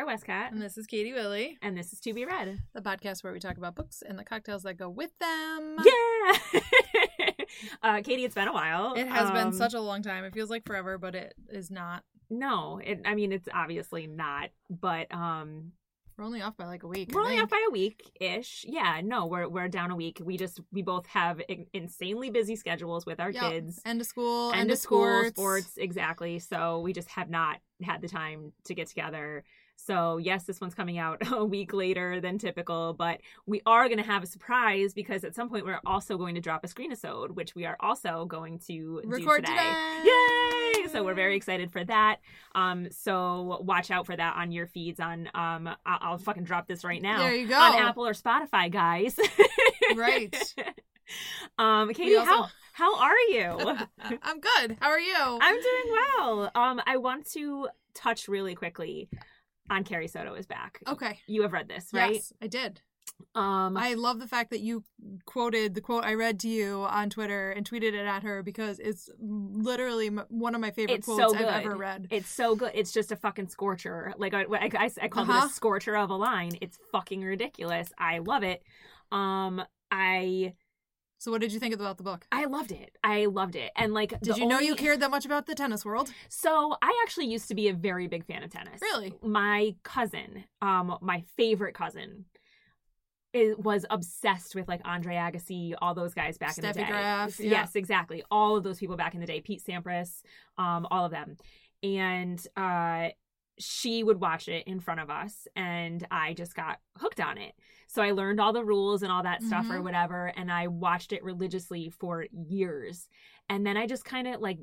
Sara Westcott, And this is Katie Willie, and this is To Be Read. the podcast where we talk about books and the cocktails that go with them. Yeah! uh, Katie, it's been a while. It has been Um, such a long time. It feels like forever, but it is not. No, it, I mean, it's obviously not, but um, We're only off by like a week. We're only think. off by a week ish. Yeah, no, we're, we're down a week. We just, we both have in- insanely busy schedules with our Yep. kids. End of school, End end, of of school, sports. sports, exactly. So we just have not had the time to get together. So yes, this one's coming out a week later than typical, but we are going to have a surprise because at some point we're also going to drop a screen episode, which we are also going to Record do today. Yay! So we're very excited for that. Um, so watch out for that on your feeds. On um, I'll, I'll fucking drop this right now There you go. on Apple or Spotify, guys. Right. um, Katie, also- how how are you? I'm good. How are you? I'm doing well. Um, I want to touch really quickly on Carrie Soto is back. okay. You have read this, right? Yes, I did. Um, I love the fact that you quoted the quote I read to you on Twitter and tweeted it at her because it's literally one of my favorite It's so quotes. I've ever read. it's so good. It's just a fucking scorcher. Like I, I, I, I called it Uh-huh. a scorcher of a line. It's fucking ridiculous. I love it. Um, I, So, what did you think about the book? I loved it. I loved it. And like, Did you know you cared that much about the tennis world? So I actually used to be a very big fan of tennis. Really? My cousin, um, my favorite cousin, is, was obsessed with like Andre Agassi, all those guys back in the Steffi day. Graf, yeah. Yes, exactly. All of those people back in the day. Pete Sampras, um, all of them. And uh she would watch it in front of us and I just got hooked on it. So I learned all the rules and all that stuff or Mhm. whatever and I watched it religiously for years. And then I just kind of like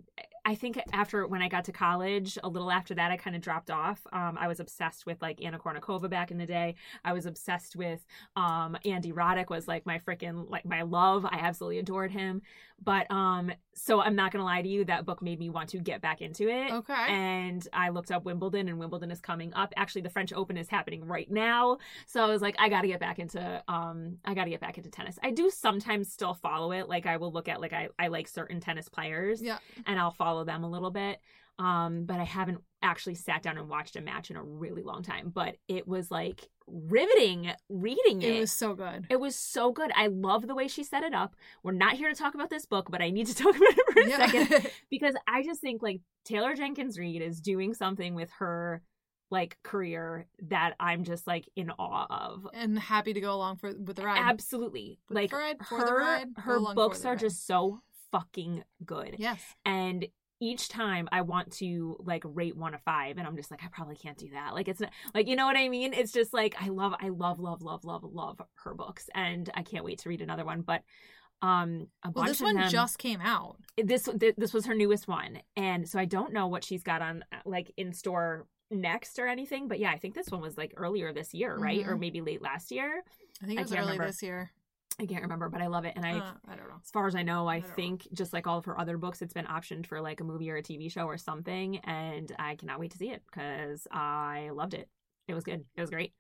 I think after when I got to college, a little after that I kind of dropped off. Um I was obsessed with like Anna Kournikova back in the day. I was obsessed with um Andy Roddick was like my freaking like my love. I absolutely adored him. But um so I'm not going to lie to you that book made me want to get back into it. Okay. And I looked up Wimbledon, and Wimbledon is coming up. Actually, the French Open is happening right now, so I was like, I got to get back into um, I got to get back into tennis. I do sometimes still follow it. Like I will look at like I I like certain tennis players, yeah. and I'll follow them a little bit. Um, but I haven't actually sat down and watched a match in a really long time. But it was like riveting reading it. It was so good. It was so good. I love the way she set it up. We're not here to talk about this book, but I need to talk about it for a Yeah. second because I just think like Taylor Jenkins Reid is doing something with her like career that I'm just like in awe of. and happy to go along for with the ride. Absolutely. With like ride, for her the ride, her books are ride. just so fucking good. Yes. And each time I want to like rate one of five, and I'm just like, I probably can't do that. Like it's not like you know what I mean. It's just like I love, I love, love, love, love, love her books, and I can't wait to read another one. But um, a Well, bunch this of one them, just came out. this th- this was her newest one, and so I don't know what she's got on uh, like in store next or anything. But yeah, I think this one was like earlier this year, right, or Mhm. maybe late last year. I think it was early remember. this year. I can't remember, but I love it, and I Uh, I don't know. as far as I know, I, I don't know. think just like all of her other books, it's been optioned for like a movie or a TV show or something, and I cannot wait to see it because I loved it. It was good. It was great.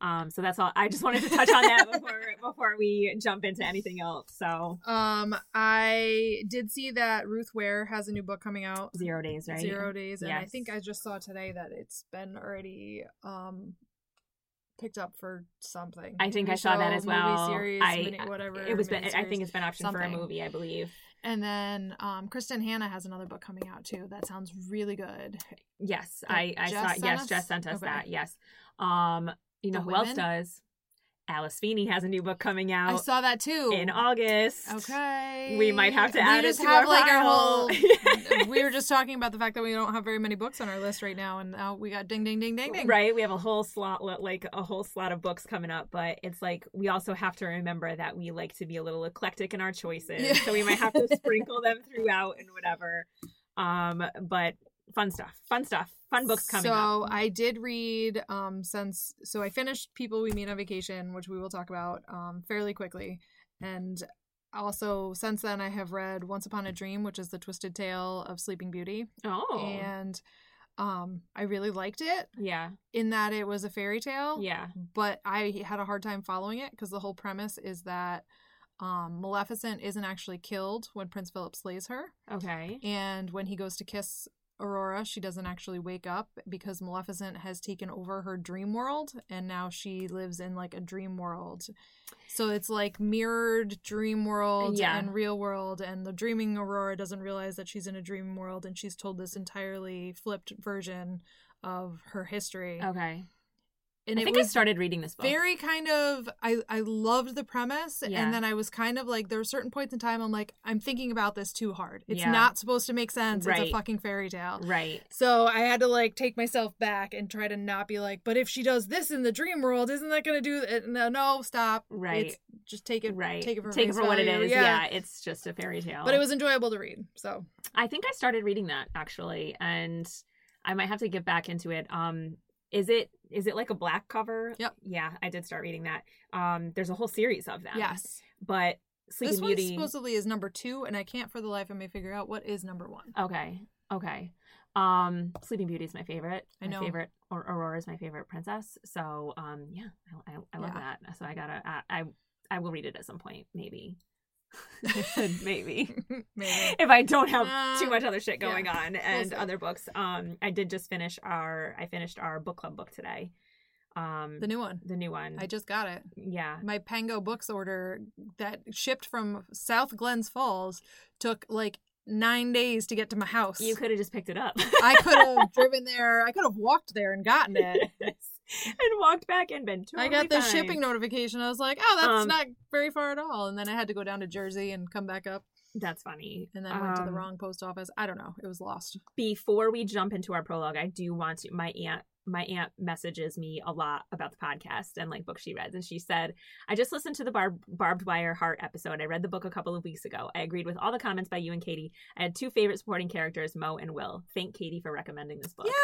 Um, so that's all. I just wanted to touch on that before before we jump into anything else. So Um, I did see that Ruth Ware has a new book coming out. zero days, right? Zero Days, and I think I just saw today that it's been already um picked up for something. I think I saw that as well. Movie series, I mini- whatever. It was been. I think it's been optioned for a movie. I believe. And then um, Kristin Hannah has another book coming out too. That sounds really good. Yes, That I I Jess saw. Yes, us? Jess sent us Okay. that. Yes. Um, you know The who else does? Alice Feeney has a new book coming out. I saw that too. in August. Okay. We might have to we add it just to have our like our whole. we were just talking about the fact that we don't have very many books on our list right now, and now we got ding, ding, ding, ding, ding. Right, we have a whole slot, like a whole slot of books coming up, but it's like we also have to remember that we like to be a little eclectic in our choices, Yeah. so we might have to sprinkle them throughout and whatever. Um, but fun stuff, fun stuff, fun books coming so up. I did read um since so I finished People We Meet on Vacation, which we will talk about um fairly quickly, and also since then I have read Once Upon a Dream, which is the twisted tale of Sleeping Beauty, Oh, and um I really liked it yeah, in that it was a fairy tale. yeah, but I had a hard time following it because the whole premise is that um, Maleficent isn't actually killed when Prince Philip slays her, okay, and when he goes to kiss Aurora. She doesn't actually wake up because Maleficent has taken over her dream world and now she lives in like a dream world. So it's like mirrored dream world Yeah. and real world and the dreaming Aurora doesn't realize that she's in a dream world and she's told this entirely flipped version of her history. Okay. And I it think I started reading this book. very kind of I I loved the premise Yeah. and then I was kind of like there were certain points in time I'm like I'm thinking about this too hard. It's Yeah. not supposed to make sense. It's a fucking fairy tale. right. So I had to like take myself back and try to not be like, but if she does this in the dream world, isn't that going to do it? No, no, stop. Right. It's, just take it. Right. Take it for Take it for what it is. is. Yeah. it's just a fairy tale. But it was enjoyable to read. So I think I started reading that actually, and I might have to get back into it. Um, is it is it like a black cover? Yep. Yeah, I did start reading that. Um, there's a whole series of them. yes, But Sleeping this one Beauty. supposedly is number two, and I can't for the life of me figure out what is number one. Okay. Okay. Um, Sleeping Beauty is my favorite. I My know. favorite, or Aurora is my favorite princess. So, um, yeah, I, I, I love Yeah. that. So I gotta, I, I, I will read it at some point, maybe. maybe Maybe. if I don't have too Uh, much other shit going yeah. on and see. other books. Um, I did just finish our, I finished our book club book today. Um, The new one. the new one. I just got it. yeah. My Pango Books order that shipped from South Glens Falls took like nine days to get to my house. You could have just picked it up. I could have driven there. I could have walked there and gotten it. and walked back and been I got the fine. shipping notification. I was like, oh, that's Um, not very far at all. And then I had to go down to Jersey and come back up. That's funny. And then went to the Um, wrong post office. I don't know. It was lost. before we jump into our prologue, I do want to. My aunt, my aunt messages me a lot about the podcast and like books she reads. and she said, "I just listened to the Barb, barbed wire heart episode. I read the book a couple of weeks ago. I agreed with all the comments by you and Katie. I had two favorite supporting characters, Mo and Will. Thank Katie for recommending this book."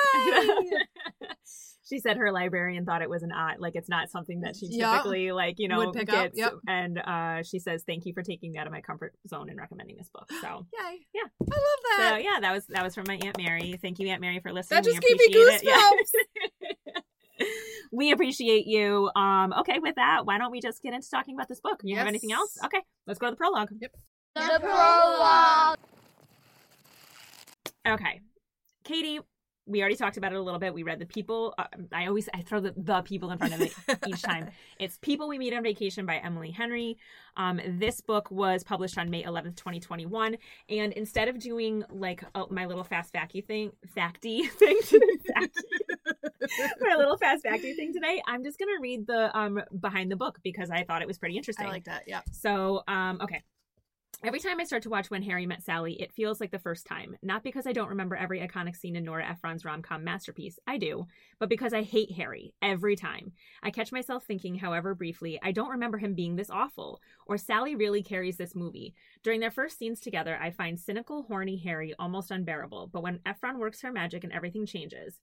She said her librarian thought it was an odd, like it's not something that she typically like you know Would pick up, yep. And uh, she says, "Thank you for taking me out of my comfort zone and recommending this book." So. Yay. Yeah. I love that. So yeah, that was that was from my aunt Mary. Thank you, Aunt Mary, for listening. That just gave me it. Yeah. we appreciate you. Um, okay, with that, why don't we just get into talking about this book? You have anything else? Okay, let's go to the prologue. Yep. The prologue. Okay, Katie, we already talked about it a little bit. We read the people. Uh, I always I throw the, the people in front of it each time. It's People We Meet on Vacation by Emily Henry. Um, this book was published on May 11th, 2021. And instead of doing like uh, my little fast facty thing, facty thing today, facty, my little fast facty thing today, I'm just going to read the um, behind the book because I thought it was pretty interesting. I like that. Yeah. So, um, okay. Every time I start to watch When Harry Met Sally, it feels like the first time. Not because I don't remember every iconic scene in Nora Ephron's rom com masterpiece, I do, but because I hate Harry every time. I catch myself thinking, however briefly, I don't remember him being this awful, or Sally really carries this movie. During their first scenes together, I find cynical, horny Harry almost unbearable, but when Ephron works her magic and everything changes,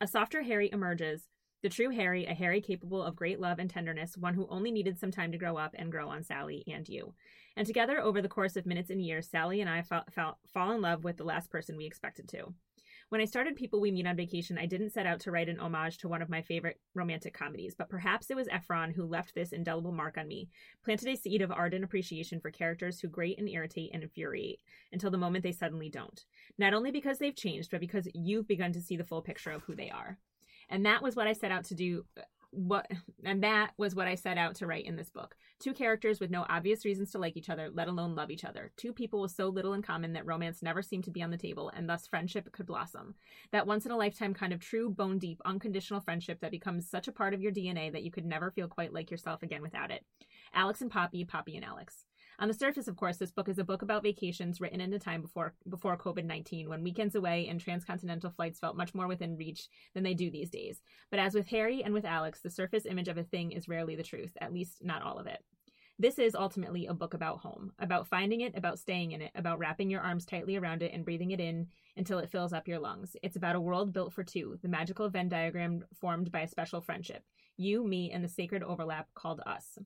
a softer Harry emerges. The true Harry, a Harry capable of great love and tenderness, one who only needed some time to grow up and grow on Sally and you. And together, over the course of minutes and years, Sally and I fa- fa- fall in love with the last person we expected to. When I started People We Meet on Vacation, I didn't set out to write an homage to one of my favorite romantic comedies, but perhaps it was Ephron who left this indelible mark on me, planted a seed of ardent appreciation for characters who grate and irritate and infuriate until the moment they suddenly don't. Not only because they've changed, but because you've begun to see the full picture of who they are. And that was what I set out to do. Uh, What and that was what I set out to write in this book. Two characters with no obvious reasons to like each other, let alone love each other. Two people with so little in common that romance never seemed to be on the table, and thus friendship could blossom. That once in a lifetime kind of true, bone deep, unconditional friendship that becomes such a part of your DNA that you could never feel quite like yourself again without it. Alex and Poppy, Poppy and Alex. On the surface, of course, this book is a book about vacations written in a time before before COVID nineteen, when weekends away and transcontinental flights felt much more within reach than they do these days. But as with Harry and with Alex, the surface image of a thing is rarely the truth, at least not all of it. This is ultimately a book about home, about finding it, about staying in it, about wrapping your arms tightly around it and breathing it in until it fills up your lungs. It's about a world built for two, the magical Venn diagram formed by a special friendship. You, me, and the sacred overlap called us.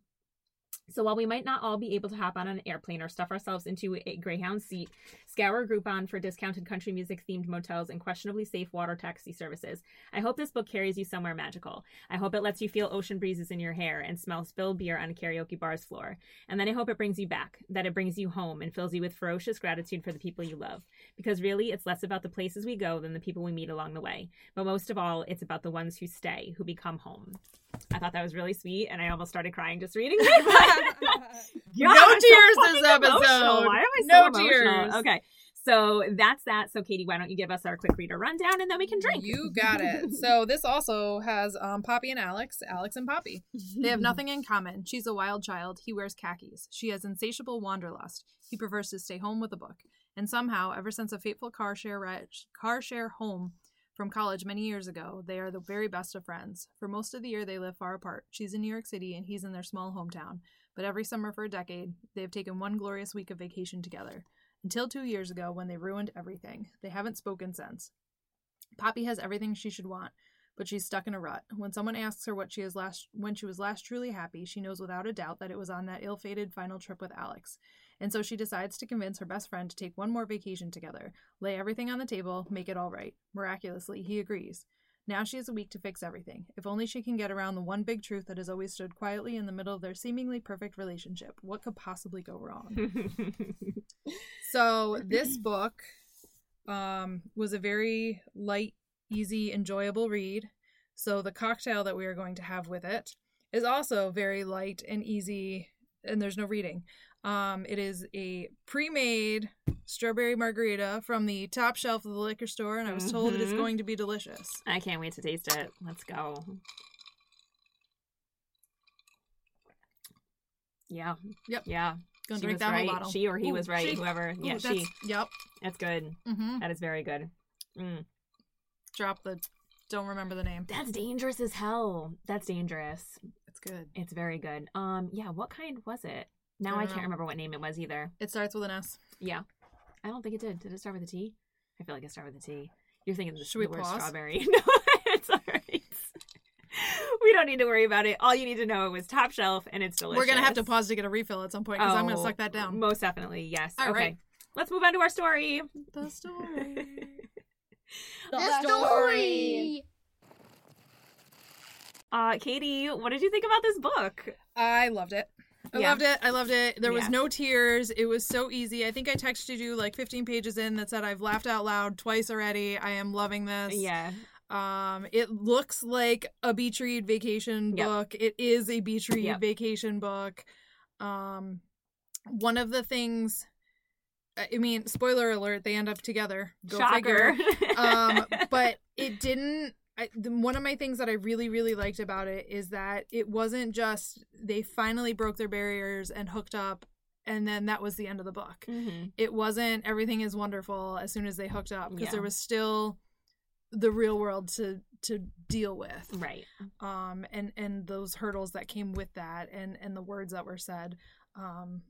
So while we might not all be able to hop on an airplane or stuff ourselves into a Greyhound seat, scour Groupon for discounted country music themed motels and questionably safe water taxi services, I hope this book carries you somewhere magical. I hope it lets you feel ocean breezes in your hair and smell spilled beer on a karaoke bar's floor. And then I hope it brings you back, that it brings you home and fills you with ferocious gratitude for the people you love. because really it's less about the places we go than the people we meet along the way. But most of all, it's about the ones who stay, who become home. I thought that was really sweet, and I almost started crying just reading it. No God, I'm so tears this episode. Why am I so No emotional? tears. Okay, so that's that. So Katie, why don't you give us our quick reader rundown, and then we can drink. You got it. So this also has um, Poppy and Alex, Alex and Poppy. They have nothing in common. She's a wild child. He wears khakis. She has insatiable wanderlust. He prefers to stay home with a book. And somehow, ever since a fateful car share ride, car share home from college many years ago, they are the very best of friends. For most of the year, they live far apart. She's in New York City, and he's in their small hometown. But every summer for a decade, they have taken one glorious week of vacation together. Until two years ago, when they ruined everything. They haven't spoken since. Poppy has everything she should want, but she's stuck in a rut. When someone asks her what she has last when she was last truly happy, she knows without a doubt that it was on that ill-fated final trip with Alex. And so she decides to convince her best friend to take one more vacation together, lay everything on the table, make it all right. Miraculously, he agrees. Now she has a week to fix everything. If only she can get around the one big truth that has always stood quietly in the middle of their seemingly perfect relationship. What could possibly go wrong? So this book um, was a very light, easy, enjoyable read. So the cocktail that we are going to have with it is also very light and easy, and there's no reading. Um, it is a pre-made strawberry margarita from the top shelf of the liquor store, and I was told it is Mhm. going to be delicious. I can't wait to taste it. Let's go. Yeah. Yep. Yeah. Gonna she drink that right. whole bottle. She or he Ooh, was right. she. Whoever. Ooh, yeah, she. Yep. That's good. Mm-hmm. That is very good. Mm. Drop the. Don't remember the name. That's dangerous as hell. That's dangerous. It's good. It's very good. Um. Yeah. What kind was it? Now I I, can't remember what name it was either. It starts with an S. Yeah. I don't think it did. Did it start with a T? I feel like it started with a T. You're thinking the, Should we the word pause? strawberry. No, it's all right. We don't need to worry about it. All you need to know it was top shelf and it's delicious. We're gonna have to pause to get a refill at some point because I'm gonna Oh, suck that down. Most definitely, yes. All okay. right. Let's move on to our story. The story. The story. Uh, Katie, what did you think about this book? I loved it. I Yeah. loved it. I loved it. There was Yeah. no tears. It was so easy. I think I texted you like 15 pages in that said I've laughed out loud twice already. I am loving this. Yeah. Um, it looks like a beach read vacation Yep. book. It is a beach read Yep. vacation book. Um, one of the things, I mean, spoiler alert, they end up together. Go Shocker. figure. um, but it didn't. I, the, one of my things that I really, really liked about it is that it wasn't just they finally broke their barriers and hooked up, and then that was the end of the book. Mhm. It wasn't everything is wonderful as soon as they hooked up because Yeah. there was still the real world to to deal with Right. um and and those hurdles that came with that and and the words that were said um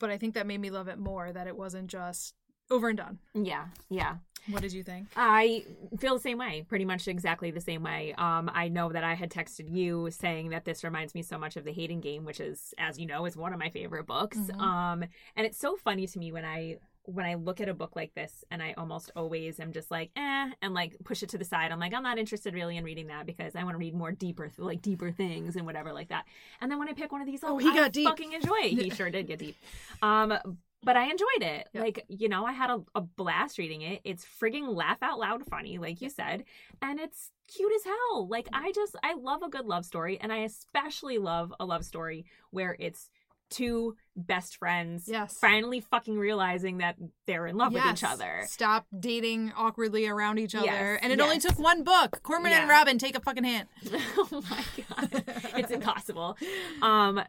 but i think that made me love it more that it wasn't just over and done Yeah. Yeah. what did you think I feel the same way, pretty much exactly the same way. Um, I know that I had texted you saying that this reminds me so much of The Hating Game, which is, as you know, is one of my favorite books. Mhm. Um, and it's so funny to me when I when I look at a book like this, and I almost always am just like, eh, and like push it to the side. I'm like, I'm not interested really in reading that because I want to read more deeper, like deeper things and whatever like that. And then when I pick one of these, Oh, up, he I got deep. fucking enjoy it. He sure did get deep. Um, but I enjoyed it. Yep. Like, you know, I had a, a blast reading it. It's frigging laugh out loud funny, like you said, and it's cute as hell. Like, I just, I love a good love story, and I especially love a love story where it's two best friends yes finally fucking realizing that they're in love with each other. stop dating awkwardly around each other Yes, and it only took one book Cormoran and robin take a fucking hint oh my god. it's impossible. Um,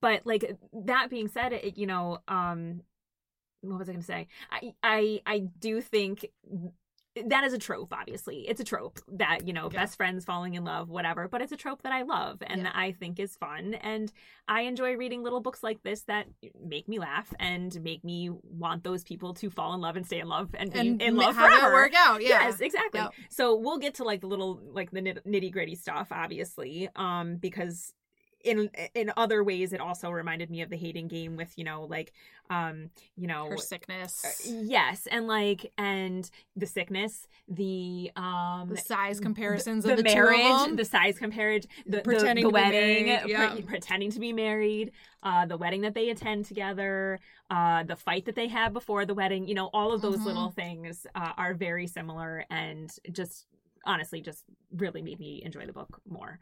but like that being said, it, you know, um, what was I going to say? I, I, I do think that is a trope. Obviously, it's a trope that you know Yeah. best friends falling in love, whatever. But it's a trope that I love and Yeah. that I think is fun, and I enjoy reading little books like this that make me laugh and make me want those people to fall in love and stay in love and, and be in love have forever. work out yeah Yes, exactly. So we'll get to like the little like the nitty gritty stuff, obviously, um, because in in other ways it also reminded me of the hating game with you know like um you know Her sickness, uh, yes and like and the sickness the um the size comparisons the of the marriage of them. the size compared the, the- Pretending the, to be wedding married, pre- pretending to be married uh the wedding that they attend together uh the fight that they have before the wedding you know all of those Mhm. little things uh, are very similar and just honestly just really made me enjoy the book more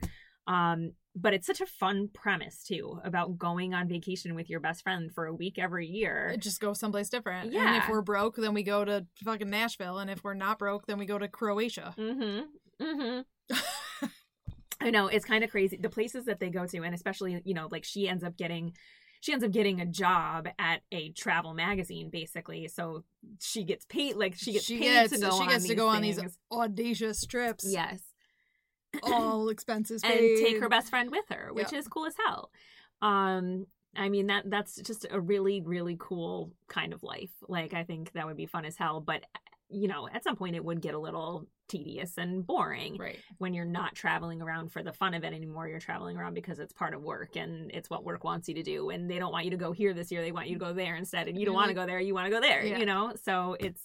um but it's such a fun premise too about going on vacation with your best friend for a week every year just go someplace different. And Yeah. if we're broke, then we go to fucking Nashville, and if we're not broke, then we go to Croatia. Mm-hmm. Mm-hmm. I know it's kind of crazy the places that they go to, and especially you know, like she ends up getting, she ends up getting a job at a travel magazine, basically. So she gets paid, like she gets paid gets, to go she on gets to go on these audacious trips. yes, all expenses paid. and take her best friend with her, which Yeah. is cool as hell. Um, I mean that that's just a really really cool kind of life. Like I think that would be fun as hell, but you know, at some point it would get a little tedious and boring. Right. when you're not traveling around for the fun of it anymore. You're traveling around because it's part of work and it's what work wants you to do. And they don't want you to go here this year. They want you to go there instead. And you don't want to go there. You want to go there, Yeah. you know? So it's,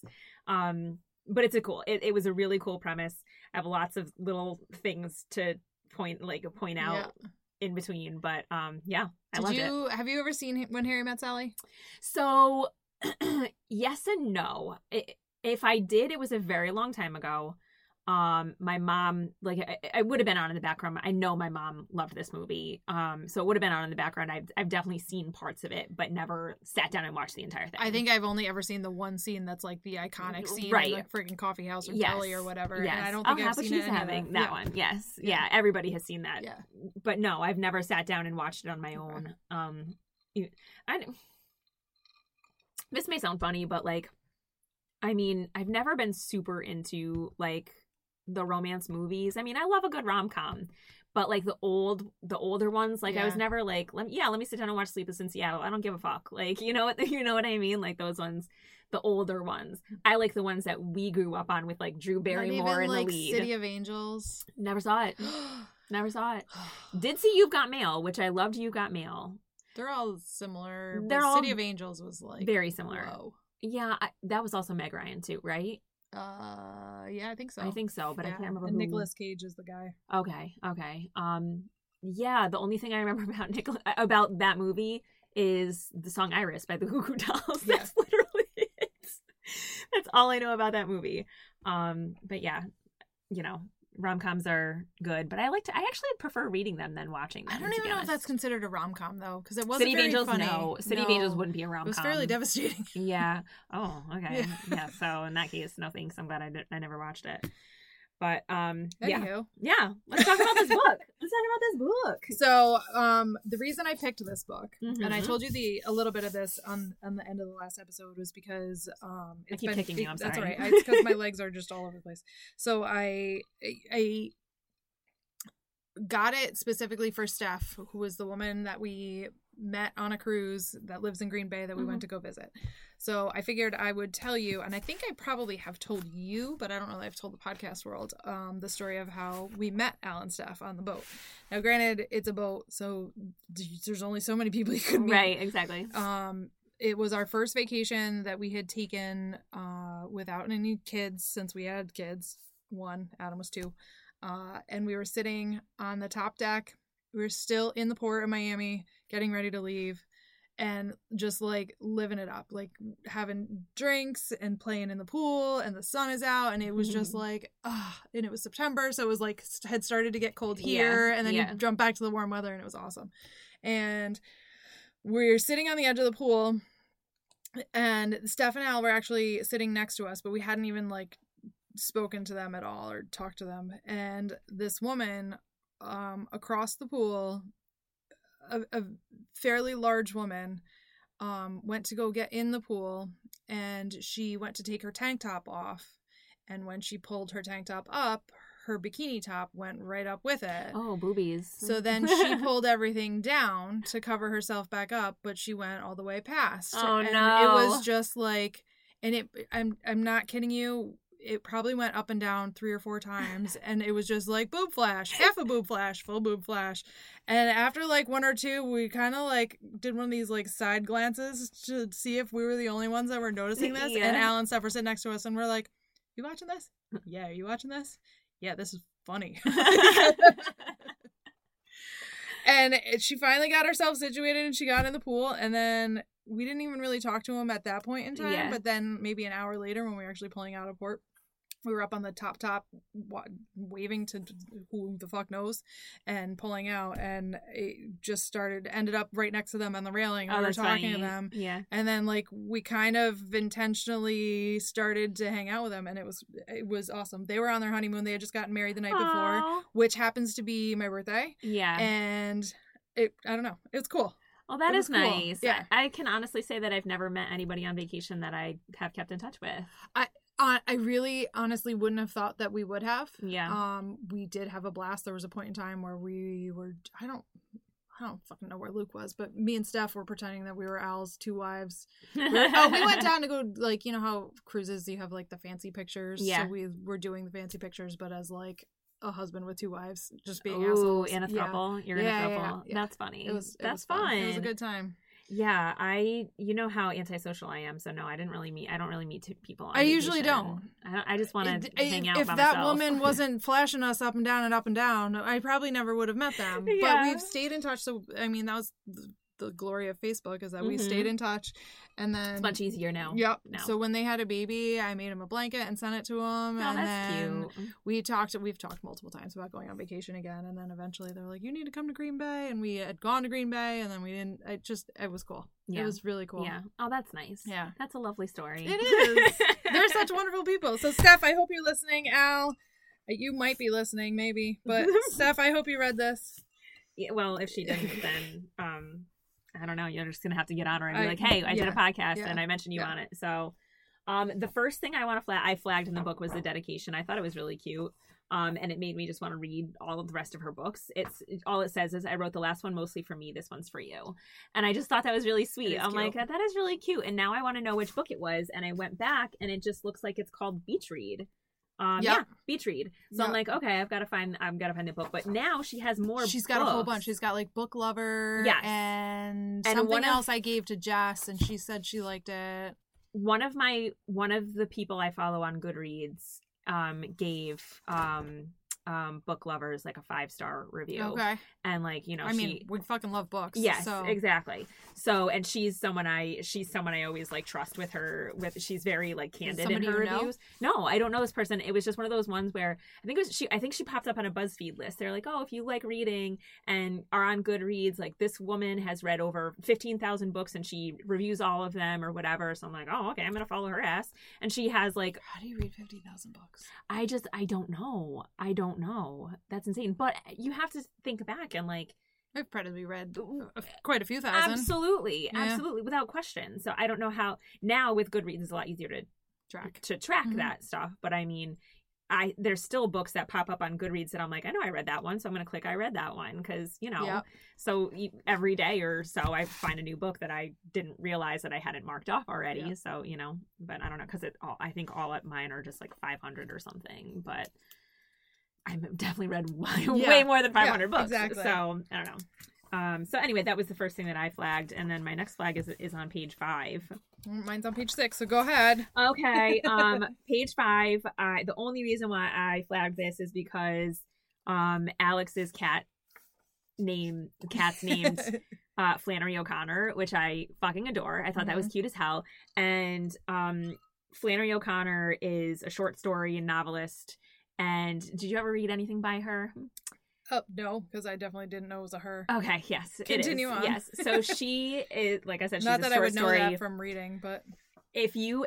um, but it's a cool, it, it was a really cool premise. I have lots of little things to point, like point out in between, but, um, yeah, I Did loved it. you have you ever seen When Harry Met Sally? So, yes and no. I if I did, it was a very long time ago. Um, my mom, like, I, I would have been on in the background. I know my mom loved this movie. Um, so it would have been on in the background. I've, I've definitely seen parts of it, but never sat down and watched the entire thing. I think I've only ever seen the one scene that's like the iconic scene, Right. in like freaking coffee house or Yes. deli or whatever. Yes. And I don't oh, think I've seen she's it having that Yeah. one. Yes, Yeah. yeah. Everybody has seen that. Yeah. but no, I've never sat down and watched it on my own. Um, I this may sound funny, but like, I mean, I've never been super into like the romance movies. I mean, I love a good rom com, but like the old, the older ones, like I was never like, let yeah, let me sit down and watch Sleepless in Seattle. I don't give a fuck. Like, you know what, you know what I mean? Like those ones. The older ones, I like the ones that we grew up on with like Drew Barrymore in like the lead. City of Angels. Never saw it. Never saw it. Did see You've Got Mail, which I loved. You've Got Mail. They're all similar. They're all City of Angels was like Very similar. Low. Yeah, I, that was also Meg Ryan too, right? Uh, yeah, I think so. I think so, but I can't remember And who. Nicolas Cage is the guy. Okay, okay. Um, yeah, the only thing I remember about Nicola about that movie is the song "Iris" by the Goo Goo Dolls. Yeah. That's literally it. That's all I know about that movie. Um, but yeah, you know, rom coms are good, but I like to. I actually prefer reading them than watching them. I don't even know if that's considered a rom com though, because it wasn't City of very Angels. funny. No, City of Angels wouldn't be a rom com. It was fairly devastating. Yeah. Oh, okay. Yeah. Yeah. So in that case, no thanks. I'm glad I, did, I never watched it. But um, yeah, Anywho. yeah. Let's talk about this book. Let's talk about this book. So, um, the reason I picked this book, and I Mhm. told you the a little bit of this on on the end of the last episode, was because um, I it's keep been, kicking you, I'm That's all sorry. right. It's because my legs are just all over the place. So I I got it specifically for Steph, who was the woman that we met on a cruise that lives in Green Bay that we Mm-hmm. went to go visit. So I figured I would tell you, and I think I probably have told you, but I don't know that I've told the podcast world, um, the story of how we met Al and Steph on the boat. Now, granted, it's a boat, so there's only so many people you could meet. Right. Exactly. Um, it was our first vacation that we had taken uh, without any kids since we had kids. One, Adam was two. Uh, and we were sitting on the top deck. We were still in the port of Miami, getting ready to leave, and just like living it up, like having drinks and playing in the pool, and the sun is out, and it was just like, ah, and it was September, so it was like had started to get cold Yeah, here, and then yeah. you jump back to the warm weather, and it was awesome. And we're sitting on the edge of the pool and Steph and Al were actually sitting next to us, but we hadn't even like spoken to them at all or talked to them. And this woman um across the pool, a, a fairly large woman, um, went to go get in the pool and she went to take her tank top off. And when she pulled her tank top up, her bikini top went right up with it. Oh, boobies. So then she pulled everything down to cover herself back up, but she went all the way past. Oh, and no. It was just like and it I'm I'm not kidding you. It probably went up and down three or four times and it was just like boob flash half a boob flash full boob flash. And after like one or two we kind of like did one of these like side glances to see if we were the only ones that were noticing this. Yeah. and Al and were sitting next to us and we're like you watching this? Yeah are you watching this? Yeah this is funny. And she finally got herself situated and she got in the pool and then we didn't even really talk to him at that point in time Yeah. but then maybe an hour later when we were actually pulling out of port we were up on the top top wa- waving to who the fuck knows and pulling out and it just started ended up right next to them on the railing oh, we were talking funny. to them Yeah. and then like we kind of intentionally started to hang out with them and it was it was awesome they were on their honeymoon they had just gotten married the night before which happens to be my birthday Yeah. and it I don't know. It's cool. Well, that It is was cool. nice. Yeah. I, I can honestly say that I've never met anybody on vacation that I have kept in touch with. Uh, I really honestly wouldn't have thought that we would have. Yeah. Um, we did have a blast. There was a point in time where we were I don't I don't fucking know where Luke was, but me and Steph were pretending that we were Al's two wives. We were- oh, we went down to go like you know how cruises you have like the fancy pictures. Yeah. So we were doing the fancy pictures, but as like a husband with two wives, just being Ooh, assholes. in a Yeah. throuple. You're Yeah, in a throuple. yeah. That's funny. It was it That's was fun. fun. It was a good time. Yeah, I you know how antisocial I am, so no, I didn't really meet. I don't really meet people. On I usually don't. I, don't, I just want to hang out if that myself. woman wasn't flashing us up and down and up and down, I probably never would have met them. But we've stayed in touch. So I mean, that was the, glory of Facebook is that we Mhm. stayed in touch, and then it's much easier now. Yep. now. So when they had a baby, I made him a blanket and sent it to him. oh, and that's then cute. we talked. We've talked multiple times about going on vacation again, and then eventually they were like, "You need to come to Green Bay," and we had gone to Green Bay, and then we didn't. It just it was cool. Yeah. It was really cool. Yeah. Oh, that's nice. Yeah. That's a lovely story. It is. They're such wonderful people. So, Steph, I hope you're listening. Al, you might be listening, maybe. But, Steph, I hope you read this. Yeah, well, if she didn't, then um, I don't know. You're just gonna have to get on her and be I- like, "Hey, I did a podcast yeah, and I mentioned you yeah. on it." So, um, the first thing I want to flag, I flagged in the book was the dedication. I thought it was really cute. Um, and it made me just want to read all of the rest of her books. It's all it says is I wrote the last one mostly for me. This one's for you, and I just thought that was really sweet. I'm like, cute. that is really cute. And now I want to know which book it was. And I went back, and it just looks like it's called Beach Read. Um, Yep. yeah, Beach Read. So I'm like, okay, I've got to find, I've got to find the book. But now she has more. She's got a whole bunch. She's got like Book Lover Yes. and, And something of- else I gave to Jess, and she said she liked it. one of my one of the people I follow on Goodreads um gave um um book lovers like a five star review Okay. and like you know I she mean, we fucking love books. yes So. exactly so and she's someone i she's someone i always like trust with her with she's very like candid in her you know? reviews no i don't know this person it was just one of those ones where i think it was she i think she popped up on a buzzfeed list they're like oh if you like reading and are on goodreads like this woman has read over 15000 books and she reviews all of them or whatever so i'm like oh okay i'm gonna follow her ass and she has like How do you read 50,000 books? I just I don't know. I don't know. That's insane. But you have to think back and like I've probably read quite a few thousand. absolutely, Yeah. absolutely without question. So I don't know how now with Goodreads it's a lot easier to Track. to track Mhm. that stuff. But I mean, I there's still books that pop up on Goodreads that I'm like, I know I read that one, so I'm gonna click I read that one because you know. Yeah. So every day or so, I find a new book that I didn't realize that I hadn't marked off already. Yeah. So you know, but I don't know because it all I think all at mine are just like 500 or something. But I've definitely read way, Yeah. way more than 500 Yeah, books. exactly. So I don't know. Um, so anyway, that was the first thing that I flagged, and then my next flag is is on page five. Mine's on page six, so go ahead. Okay. Um, page five. I the only reason why I flagged this is because um Alex's cat name cat's named uh Flannery O'Connor, which I fucking adore. I thought that was cute as hell. And um Flannery O'Connor is a short story and novelist. And did you ever read anything by her? oh, no, because I definitely didn't know it was a her. Okay, yes. it is. Continue on. Yes. So she is like I said, she's Not a that I would know story that from reading, but if you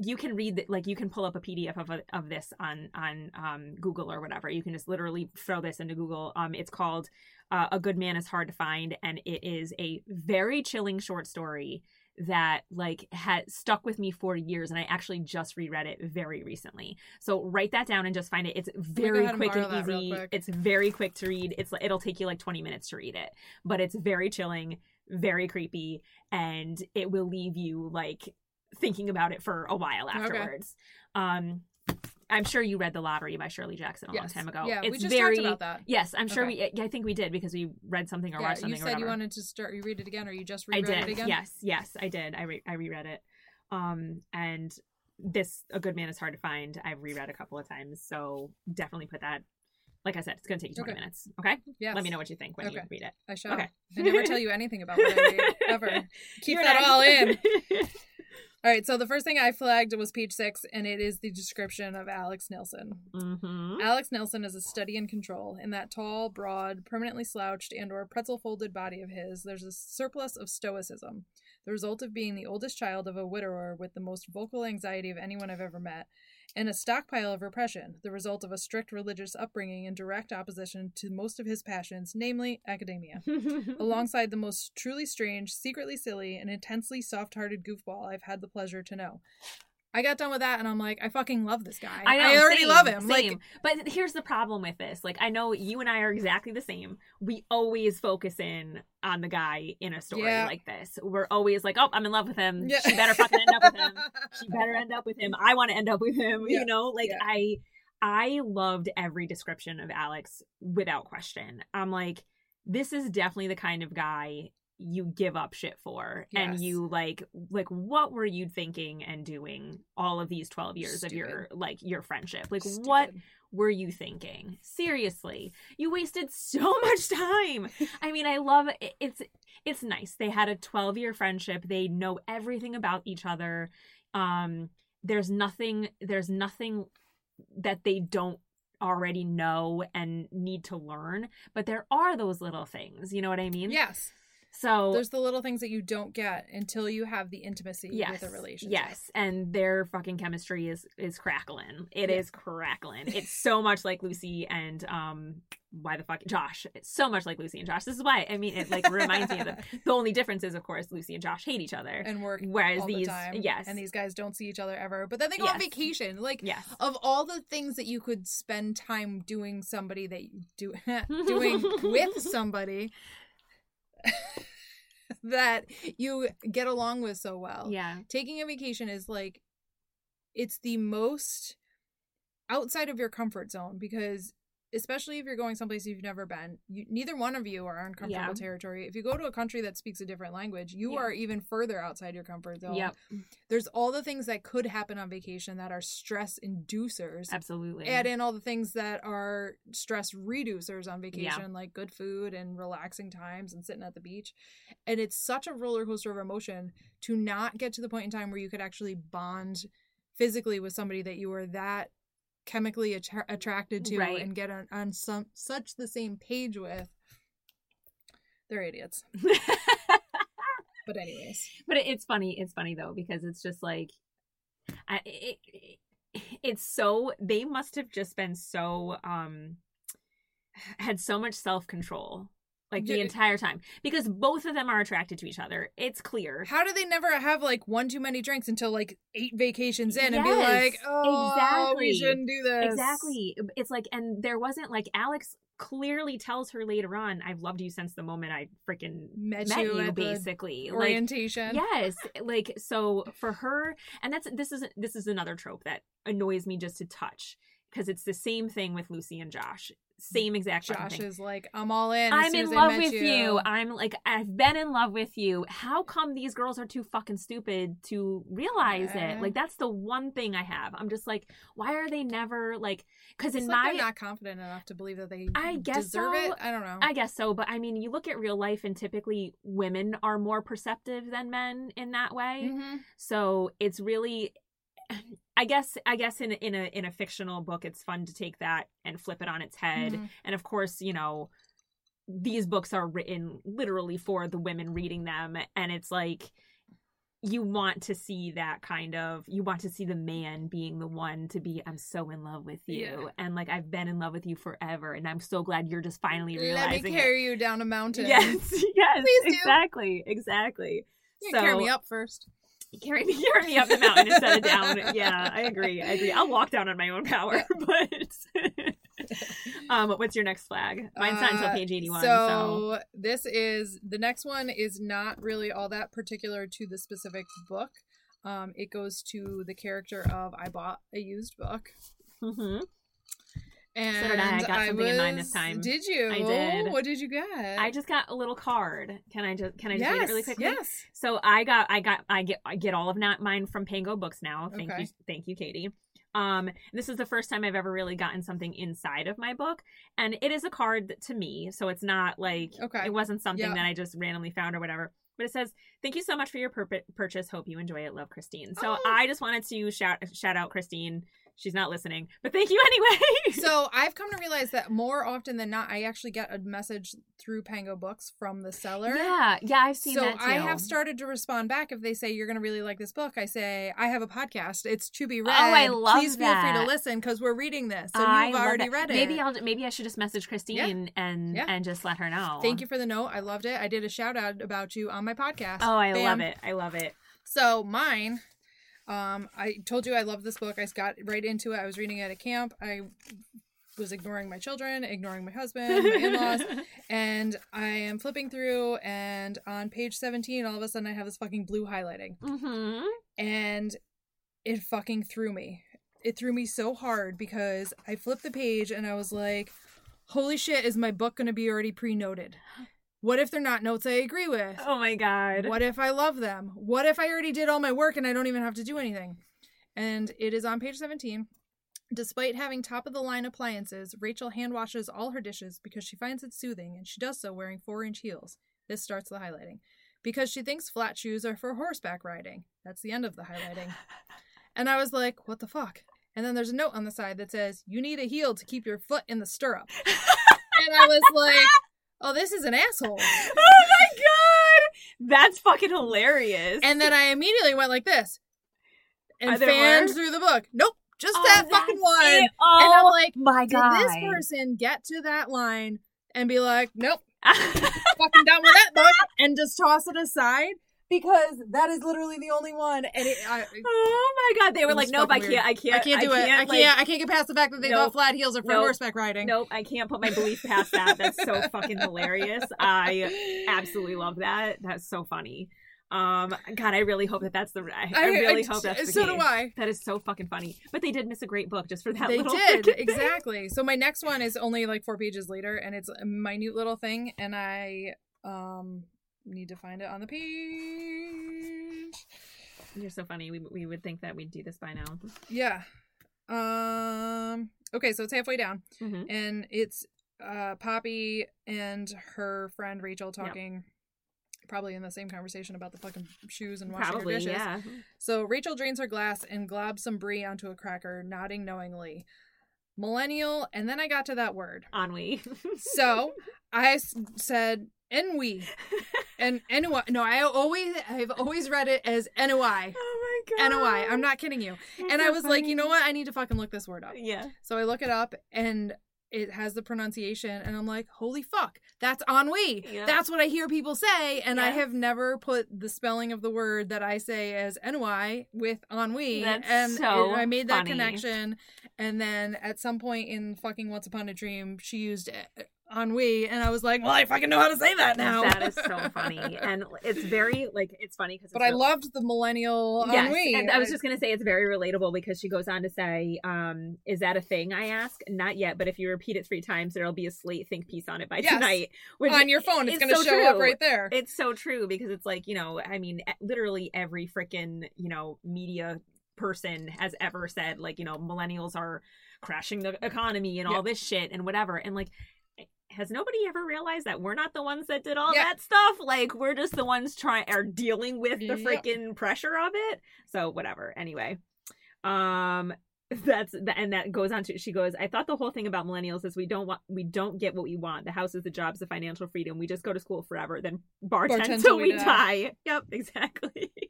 you can read the, like you can pull up a pdf of, a, of this on on um, google or whatever you can just literally throw this into google um, it's called uh, a good man is hard to find and it is a very chilling short story that like had stuck with me for years and i actually just reread it very recently. So write that down and just find it. It's very and quick and easy. quick. it's very quick to read. It's it'll take you like 20 minutes to read it but it's very chilling very creepy and it will leave you like thinking about it for a while Okay. afterwards. Um I'm sure you read The Lottery by Shirley Jackson a long time ago. Yeah, it's we just very, talked about that. Yes, I'm sure Okay. we. I think we did because we read something or Yeah, watched you something. or said you wanted to start. You read it again, or you just I reread did. it again? Yes, yes, I did. I re- I reread it. Um, and this A Good Man is hard to find. I've reread a couple of times, so definitely put that. Like I said, it's gonna take you 20 Okay. minutes. Okay, Yes. let me know what you think when you read it. I shall. Okay. I never tell you anything about what I read ever. Keep You're that all in. All right. So the first thing I flagged was page six, and it is the description of Alex Nelson. mm-hmm. Alex Nelson is a study in control. In that tall, broad, permanently slouched and/or pretzel-folded body of his, there's a surplus of stoicism. The result of being the oldest child of a widower with the most vocal anxiety of anyone I've ever met, and a stockpile of repression. The result of a strict religious upbringing in direct opposition to most of his passions, namely academia alongside the most truly strange, secretly silly, and intensely soft hearted goofball I've had the pleasure to know. I got done with that and I'm like, I fucking love this guy. I know. already same, love him. Same. Like, but here's the problem with this. Like, I know you and I are exactly the same. We always focus in on the guy in a story Yeah. like this. We're always like, oh, I'm in love with him. Yeah. She better fucking end up with him. She better end up with him. I want to end up with him. Yeah. You know, like. I, I loved every description of Alex without question. I'm like, this is definitely the kind of guy you give up shit for and you like like what were you thinking and doing all of these 12 years of your like your friendship like what were you thinking? Seriously, you wasted so much time. I mean, I love it. It's it's nice. They had a 12 year friendship. They know everything about each other. Um, there's nothing. There's nothing that they don't already know and need to learn. But there are those little things. You know what I mean? Yes. So There's the little things that you don't get until you have the intimacy yes, with a relationship. Yes, and their fucking chemistry is is crackling. It is Yeah. crackling. It's so much like Lucy and um why the fuck Josh. It's so much like Lucy and Josh. This is why I mean it like reminds me of them. The only difference is of course Lucy and Josh hate each other. And work Whereas all these the time. yes. And these guys don't see each other ever. But then they go on vacation. Like yes. of all the things that you could spend time doing somebody that you do doing with somebody that you get along with so well. Yeah. Taking a vacation is like it's the most outside of your comfort zone because especially if you're going someplace you've never been, you, neither one of you are in comfortable Yeah. territory. If you go to a country that speaks a different language, you Yeah. are even further outside your comfort zone. Yep. There's all the things that could happen on vacation that are stress inducers. Absolutely. Add in all the things that are stress reducers on vacation, like good food and relaxing times and sitting at the beach. And it's such a roller coaster of emotion to not get to the point in time where you could actually bond physically with somebody that you were that chemically attra- attracted to Right. and get on, on some such the same page with. They're idiots. But anyways, but it's funny it's funny though because it's just like I, it, it, it's so they must have just been so um had so much self-control like the entire time because both of them are attracted to each other it's clear how do they never have like one too many drinks until like eight vacations in and be like, oh, exactly. we shouldn't do this. exactly it's like and there wasn't like alex clearly tells her later on i've loved you since the moment i freaking Met, met you, you, basically like orientation. yes like so for her and that's this is this is another trope that annoys me just to touch because it's the same thing with lucy and josh same exact Josh thing. is like, I'm all in. I'm in love with you. you. I'm like I've been in love with you. How come these girls are too fucking stupid to realize Yeah. it? Like that's the one thing I have. I'm just like, why are they never like? Because in like my they're not confident enough to believe that they I guess deserve so. it. I don't know. I guess so, but I mean, you look at real life, and typically women are more perceptive than men in that way. Mhm. So it's really, I guess, I guess in a, in a in a fictional book, it's fun to take that and flip it on its head. Mhm. And of course, you know, these books are written literally for the women reading them, and it's like you want to see that kind of you want to see the man being the one to be i'm so in love with you Yeah. and like i've been in love with you forever and i'm so glad you're just finally realizing Let me it. carry you down a mountain. Yes, yes, Please do. exactly, exactly. You so carry me up first. Carry me, carry me up the mountain instead of down. Yeah, I agree. I agree. I'll walk down on my own power, but um, what's your next flag? Mine's not until Uh, page eighty-one. So, So this is the next one is not really all that particular to the specific book. Um, it goes to the character of I bought a used book. hmm And did I. I got something in mind this time. Did you? I did. What did you get? I just got a little card. Can I just can I just yes, read it really quickly? Yes. So I got I got I get I get all of not mine from Pango Books now. Thank Okay. you, thank you, Katie. Um, this is the first time I've ever really gotten something inside of my book, and it is a card to me, so it's not like Okay. it wasn't something that I just randomly found or whatever. But it says, "Thank you so much for your pur- purchase. Hope you enjoy it. Love, Christine." So Oh. I just wanted to shout shout out Christine. She's not listening, but thank you anyway. So I've come to realize that more often than not, I actually get a message through Pango Books from the seller. yeah, yeah, I've seen so that too. I have started to respond back if they say you're going to really like this book. I say I have a podcast. It's to be read. Oh, I love Please feel free to listen because we're reading this. So I you've already that. read it. Maybe I'll maybe I should just message Christine and Yeah. and just let her know. Thank you for the note. I loved it. I did a shout out about you on my podcast. Oh, I Bam. love it. I love it. So mine, um, I told you I love this book. I got right into it. I was reading it at camp. I was ignoring my children, ignoring my husband, my in-laws, and I am flipping through. And on page seventeen, all of a sudden, I have this fucking blue highlighting, mm-hmm. and it fucking threw me. It threw me so hard because I flipped the page and I was like, "Holy shit! Is my book going to be already pre-noted?" What if they're not notes I agree with? Oh my god. What if I love them? What if I already did all my work and I don't even have to do anything? And it is on page 17. Despite having top of the line appliances, Rachel hand washes all her dishes because she finds it soothing and she does so wearing 4 inch heels. This starts the highlighting. Because she thinks flat shoes are for horseback riding. That's the end of the highlighting. and I was like, what the fuck? And then there's a note on the side that says, you need a heel to keep your foot in the stirrup. and I was like, oh, this is an asshole. oh my god. That's fucking hilarious. And then I immediately went like this and fanned more? through the book. Nope, just Oh, that fucking one. it. And I'm Oh like, my god, did this person get to that line and be like, nope, fucking done with that book, and just toss it aside? Because that is literally the only one, and it, I, oh my god. They were like, nope, I can't, I can't, I can't do it. I can't. like, I can't get past the fact that they Nope. thought flat heels are for Nope. horseback riding. Nope, I can't put my belief past that. That's so fucking hilarious. I absolutely love that. That's so funny. Um, God, I really hope that that's the. I, I really hope that's the so case. do I. That is so fucking funny. But they did miss a great book just for that. they little did freaking thing. exactly so my next one is only like four pages later and it's a minute little thing and i um need to find it on the page You're so funny. We we would think that we'd do this by now. yeah um okay so it's halfway down hmm and it's uh poppy and her friend rachel talking probably in the same conversation about the fucking shoes and washing her dishes yeah. So Rachel drains her glass and globs some brie onto a cracker, nodding knowingly. Millennial, and then I got to that word. Ennui. So I said ennui, and ennui. No, I always I've always read it as ennui. oh my god. Ennui. I'm not kidding you. That's And I so was like, you know what? I need to fucking look this word up. Yeah. So I look it up, and it has the pronunciation, and I'm like, holy fuck, that's ennui. Yeah. That's what I hear people say, and I have never put the spelling of the word that I say as ennui with ennui. That's and so I made that funny. connection, and then at some point in fucking Once Upon a Dream, she used ennui, and I was like, well, I fucking know how to say that now. That is so funny, and it's very like it's funny because. but I loved the millennial Yes, ennui. and I was just gonna say it's very relatable because she goes on to say, um, "Is that a thing?" I ask. Not yet, but if you repeat it three times, there'll be a slate think piece on it by Yes. tonight. Which on your phone, it's, going to so show up right there. It's so true because it's like you know, I mean, literally every freaking you know media person has ever said like you know millennials are crashing the economy and all this shit and whatever and like has nobody ever realized that we're not the ones that did all that stuff? Like we're just the ones trying are dealing with the freaking pressure of it? So whatever. Anyway um that's and that goes on to she goes i thought the whole thing about millennials is we don't want we don't get what we want. The houses the jobs the financial freedom. We just go to school forever then bartend, Bartend till we we die. die. yep exactly.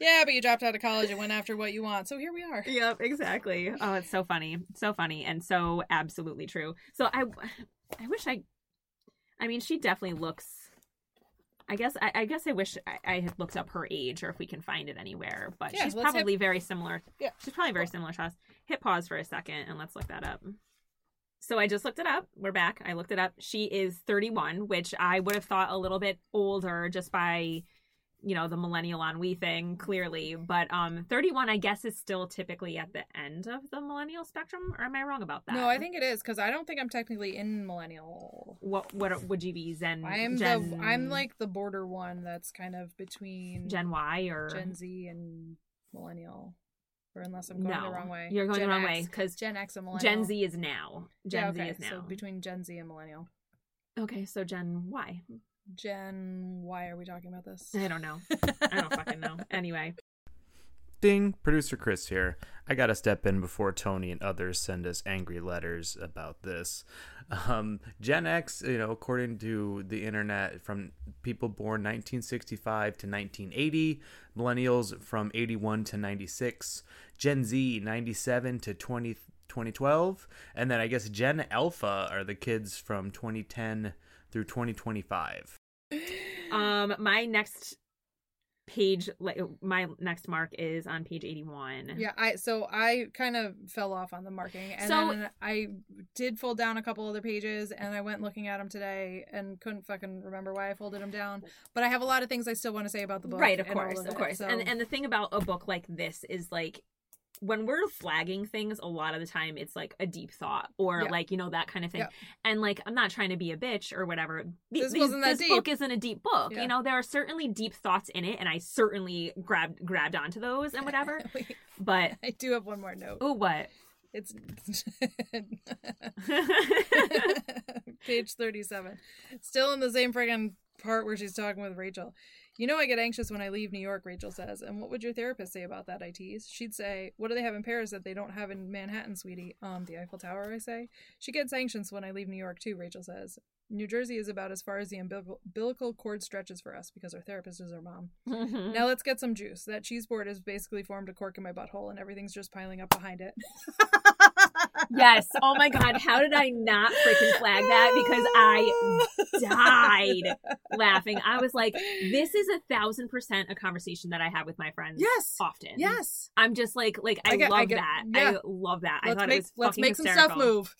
Yeah, but you dropped out of college and went after what you want, so here we are. yep exactly. Oh it's so funny. So funny and so absolutely true. So i i wish i i mean she definitely looks I guess I, I guess I wish I, I had looked up her age or if we can find it anywhere. But Yeah, she's let's hit- probably very similar. Yeah. She's probably very similar to us. Hit pause for a second and let's look that up. So I just looked it up. We're back. I looked it up. She is 31, which I would have thought a little bit older just by you know the millennial ennui thing clearly but um 31 i guess is still typically at the end of the millennial spectrum or am i wrong about that No, I think it is because I don't think I'm technically in millennial. what what would you be zen I am gen, the I'm like the border one that's kind of between gen y or Gen Z and millennial, or unless I'm going no the wrong way. you're going Gen the wrong X. way because Gen X and millennial. gen z is now gen yeah, z okay, is now So between Gen Z and millennial. okay so gen y Gen, why are we talking about this? i don't know i don't fucking know anyway Ding, producer Chris here. I gotta step in before Tony and others send us angry letters about this. Um, Gen X, you know, according to the internet, from people born 1965 to 1980, millennials from 81 to 96, Gen Z 97 to 20, 2012, and then I guess Gen Alpha are the kids from 2010 through 2025. um my next page like my next mark is on page 81 Yeah, I so I kind of fell off on the marking, and So- then I did fold down a couple other pages, and I went looking at them today, and couldn't fucking remember why I folded them down. But I have a lot of things I still want to say about the book, right of course of it, course so- and and the thing about a book like this is like when we're flagging things a lot of the time it's like a deep thought or Yeah. like you know that kind of thing Yeah. and like i'm not trying to be a bitch or whatever This these- wasn't that this book isn't a deep book Yeah. you know there are certainly deep thoughts in it and i certainly grabbed grabbed onto those and whatever Wait, but I do have one more note. oh what It's page 37. Still in the same friggin' part where she's talking with Rachel. You know, I get anxious when I leave New York, Rachel says. And what would your therapist say about that, I tease? She'd say, What do they have in Paris that they don't have in Manhattan, sweetie? Um, the Eiffel Tower, I say. She gets anxious when I leave New York, too, Rachel says. New Jersey is about as far as the umbilical cord stretches for us because our therapist is our mom. Mm-hmm. Now let's get some juice. That cheese board has basically formed a cork in my butthole and everything's just piling up behind it. yes oh my god how did i not freaking flag that because i died laughing i was like this is a thousand percent a conversation that i have with my friends Yes. often Yes. i'm just like like i, I get- love I get- that yeah. i love that Let's thought make it was let's make some stuff move.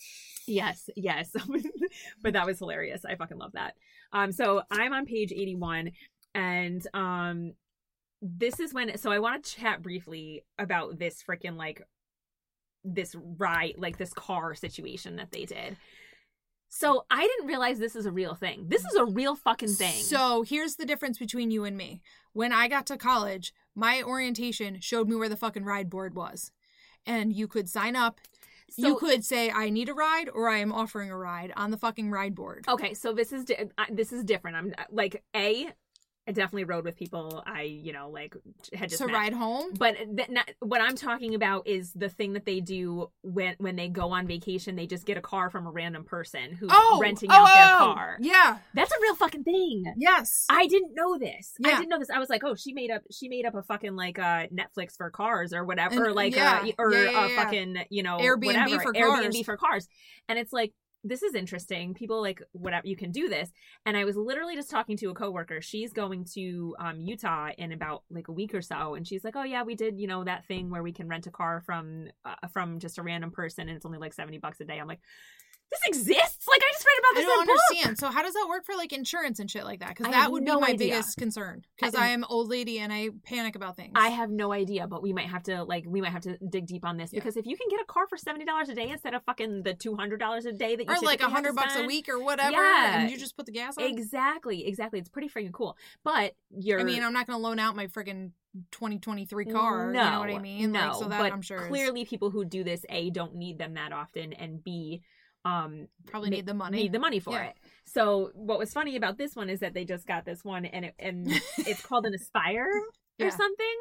Yes yes but that was hilarious i fucking love that um so i'm on page 81 and um this is when so i want to chat briefly about this freaking like this ride like this car situation that they did so i didn't realize this is a real thing this is a real fucking thing So here's the difference between you and me. When I got to college, my orientation showed me where the fucking ride board was. And you could sign up. You could say I need a ride or I am offering a ride on the fucking ride board. okay so this is di- this is different i'm like a i definitely rode with people i you know like had just to met. ride home. But th- not, what I'm talking about is the thing that they do when when they go on vacation. They just get a car from a random person who's Oh, renting oh, out their oh, car. Yeah. That's a real fucking thing. Yes. I didn't know this. I didn't know this. I was like, oh, she made up. She made up a fucking like uh Netflix for cars or whatever, or And- like yeah. uh, or Yeah, yeah, a yeah. fucking you know Airbnb whatever, for Airbnb cars. for cars. And it's like this is interesting. People like whatever you can do this. And I was literally just talking to a coworker. She's going to um, Utah in about like a week or so, and she's like, "Oh yeah, we did you know that thing where we can rent a car from uh, from just a random person, and it's only like seventy bucks a day." I'm like, "This exists! Like I just read about this. I don't in a book." understand. So how does that work for like insurance and shit like that? Because that would no be my idea. biggest concern. Because I- I am old lady and I panic about things. I have no idea, but we might have to like we might have to dig deep on this Yeah. because if you can get a car for seventy dollars a day instead of fucking the two hundred dollars a day that you or like a hundred bucks a week or whatever, Yeah. and you just put the gas on. Exactly, exactly. It's pretty freaking cool. But you're I mean, I'm not going to loan out my friggin' 2023 car. No, you know what I mean? No, like, so that but I'm sure is- clearly people who do this a don't need them that often, and b um probably ma- need the money. need the money for Yeah. it. So what was funny about this one is that they just got this one, and it, and it's called an Aspire Yeah. or something.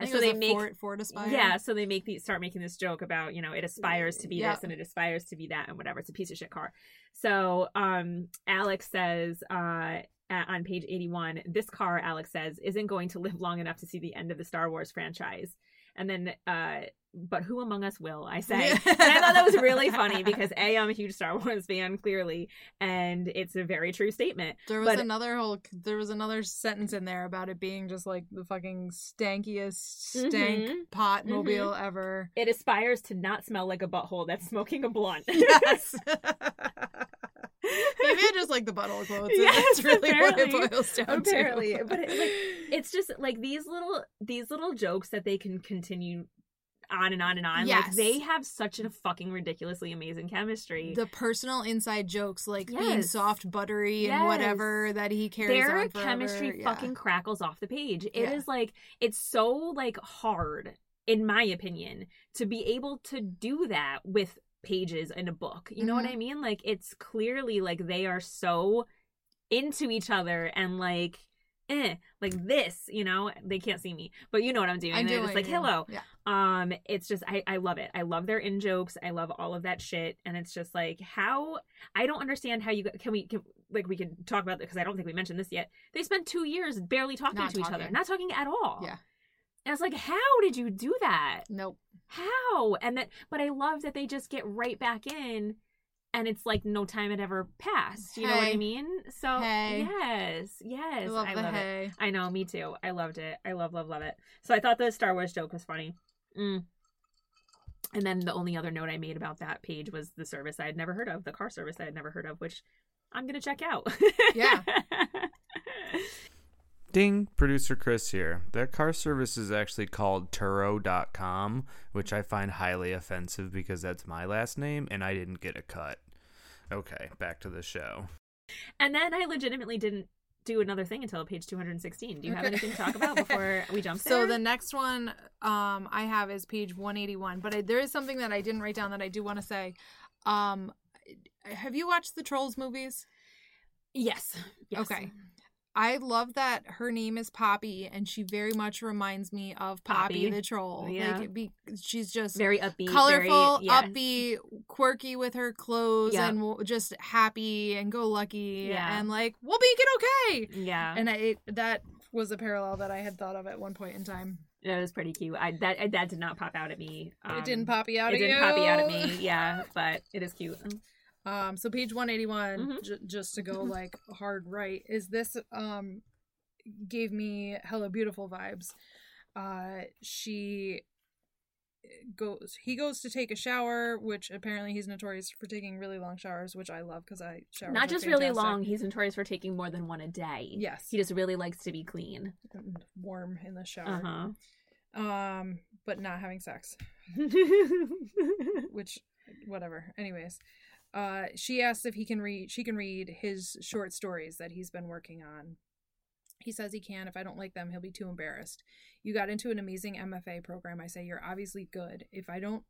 And so they make Ford, Ford Aspire. yeah, so they make the start making this joke about you know it aspires to be Yeah. this and it aspires to be that and whatever. It's a piece of shit car. So um Alex says uh on page 81 this car alex says isn't going to live long enough to see the end of the star wars franchise and then uh but who among us will i say and i thought that was really funny because a i'm a huge star wars fan clearly and it's a very true statement There was But- another whole. There was another sentence in there about it being just like the fucking stankiest stank Mhm. pot mobile ever. it aspires to not smell like a butthole that's smoking a blunt Yes. Maybe I just like the butthole quotes. Yes, That's really what it boils down apparently to. but it, like it's just like these little these little jokes that they can continue on and on and on. Like they have such a fucking ridiculously amazing chemistry. The personal inside jokes, like being soft, buttery, and whatever that he carries their chemistry Yeah. fucking crackles off the page. It is Yeah. like it's so like hard in my opinion to be able to do that with pages in a book. You know what Mhm. i mean? Like it's clearly like they are so into each other and like eh, like this you know? They can't see me but you know what i'm doing. I'm They're doing just like hello. Yeah. um it's just I, I love it. I love their in jokes. I love all of that shit. And it's just like how i don't understand how you can we can like we can talk about it because i don't think we mentioned this yet. They spent two years barely talking Not to each other not talking at all. Yeah. and it's like how did you do that? Nope. how? And that but i love that they just get right back in and it's like no time had ever passed you know what i mean so Hey. yes yes I love the love it. I know, me too. I loved it. I love, love, love it. So I thought the Star Wars joke was funny. Mm. And then the only other note I made about that page was the service I had never heard of, the car service I had never heard of, which I'm gonna check out. Yeah. Ding, producer Chris here. That car service is actually called Turo.com, which I find highly offensive because that's my last name and I didn't get a cut. Okay, back to the show. and then I legitimately didn't do another thing until page 216. Do you have Okay. anything to talk about before we jump So there? the next one um, I have is page 181, but I, there is something that I didn't write down that I do want to say. Um, have you watched the Trolls movies? yes. yes. Okay. I love that her name is Poppy, and she very much reminds me of Poppy, Poppy. the troll. Yeah. Like, be, she's just Very upbeat. colorful, very, yes. upbeat, quirky with her clothes, Yeah. and w- just happy and go lucky, Yeah. and like we'll make it okay. Yeah. And I it, that was a parallel that I had thought of at one point in time. That was pretty cute. I that that did not pop out at me. it didn't Um, poppy out it didn't you. poppy out at me. Yeah, but it is cute. Um, so page 181, Mhm. j- just to go like hard right, is this um gave me Hello Beautiful vibes. Uh, she goes he goes to take a shower which apparently he's notorious for taking really long showers which i love because i shower Not just really long. He's notorious for taking more than one a day. yes He just really likes to be clean. and warm in the Uh shower huh. um but not having sex which whatever anyways uh she asks if he can read she can read his short stories that he's been working on. He says he can. If i don't like them he'll be too embarrassed. You got into an amazing mfa program. I say you're obviously good. If i don't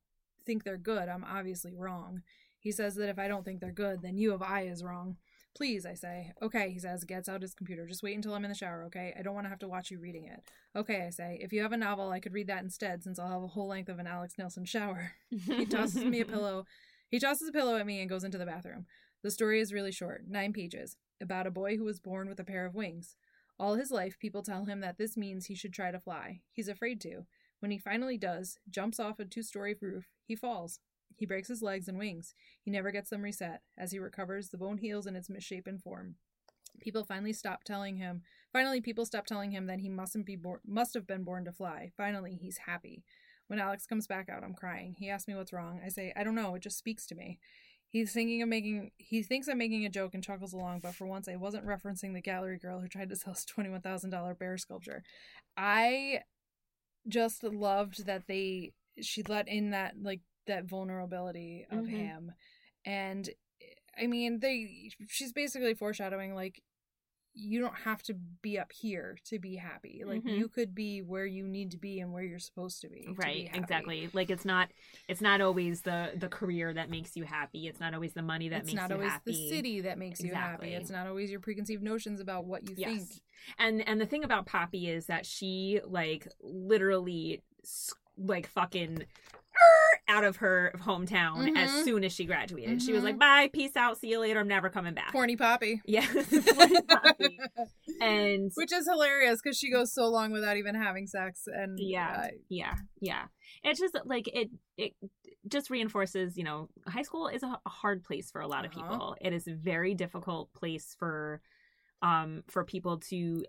think they're good i'm obviously wrong. He says that if i don't think they're good then you of i is wrong. Please i say. Okay he says gets out his computer. Just wait until i'm in the shower okay? I don't want to have to watch you reading it. Okay i say if you have a novel i could read that instead since i'll have a whole length of an alex Nilsen shower. He tosses me a pillow. He tosses a pillow at me and goes into the bathroom. The story is really short, nine pages, about a boy who was born with a pair of wings. All his life, people tell him that this means he should try to fly. He's afraid to. When he finally does, jumps off a two story roof, he falls. He breaks his legs and wings. He never gets them reset. As he recovers, the bone heals in its misshapen form. People finally stop telling him. Finally, people stop telling him that he mustn't be born, must have been born to fly. Finally, he's happy. When Alex comes back out, I'm crying. He asks me what's wrong. I say, I don't know. It just speaks to me. He's thinking of making. He thinks I'm making a joke and chuckles along, but for once, I wasn't referencing the gallery girl who tried to sell his twenty-one thousand dollar bear sculpture. I just loved that they she let in that like that vulnerability of Mhm. him, and I mean they. She's basically foreshadowing like you don't have to be up here to be happy. Like Mhm. you could be where you need to be and where you're supposed to be. to be right exactly like it's not it's not always the the career that makes you happy it's not always the money that it's makes not you always happy the city that makes you happy. It's not always your preconceived notions about what you yes think. and and the thing about poppy is that she like literally like fucking out of her hometown as Mhm. soon as she graduated she was Mhm. like bye peace out see you later i'm never coming back Corny Poppy. yeah Poppy. and Which is hilarious because she goes so long without even having sex, and yeah uh, yeah yeah it's just like it it just reinforces you know high school is a, a hard place for a lot of Uh-huh. people it is a very difficult place for um for people to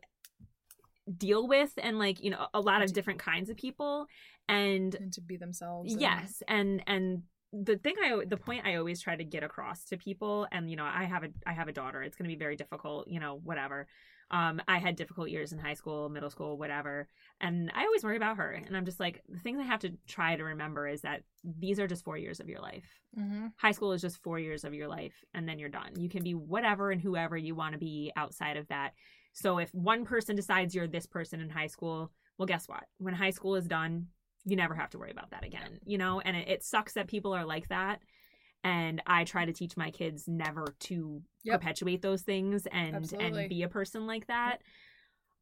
deal with and like you know a lot of different kinds of people and and to be themselves. and- yes and and the thing I the point I always try to get across to people and you know I have a I have a daughter it's going to be very difficult you know whatever um I had difficult years in high school middle school whatever and I always worry about her and I'm just like the things I have to try to remember is that these are just 4 years of your life Mm-hmm. high school is just 4 years of your life and then you're done you can be whatever and whoever you want to be outside of that so if one person decides you're this person in high school well guess what when high school is done you never have to worry about that again you know and it, it sucks that people are like that and i try to teach my kids never to Yep. perpetuate those things and Absolutely. and be a person like that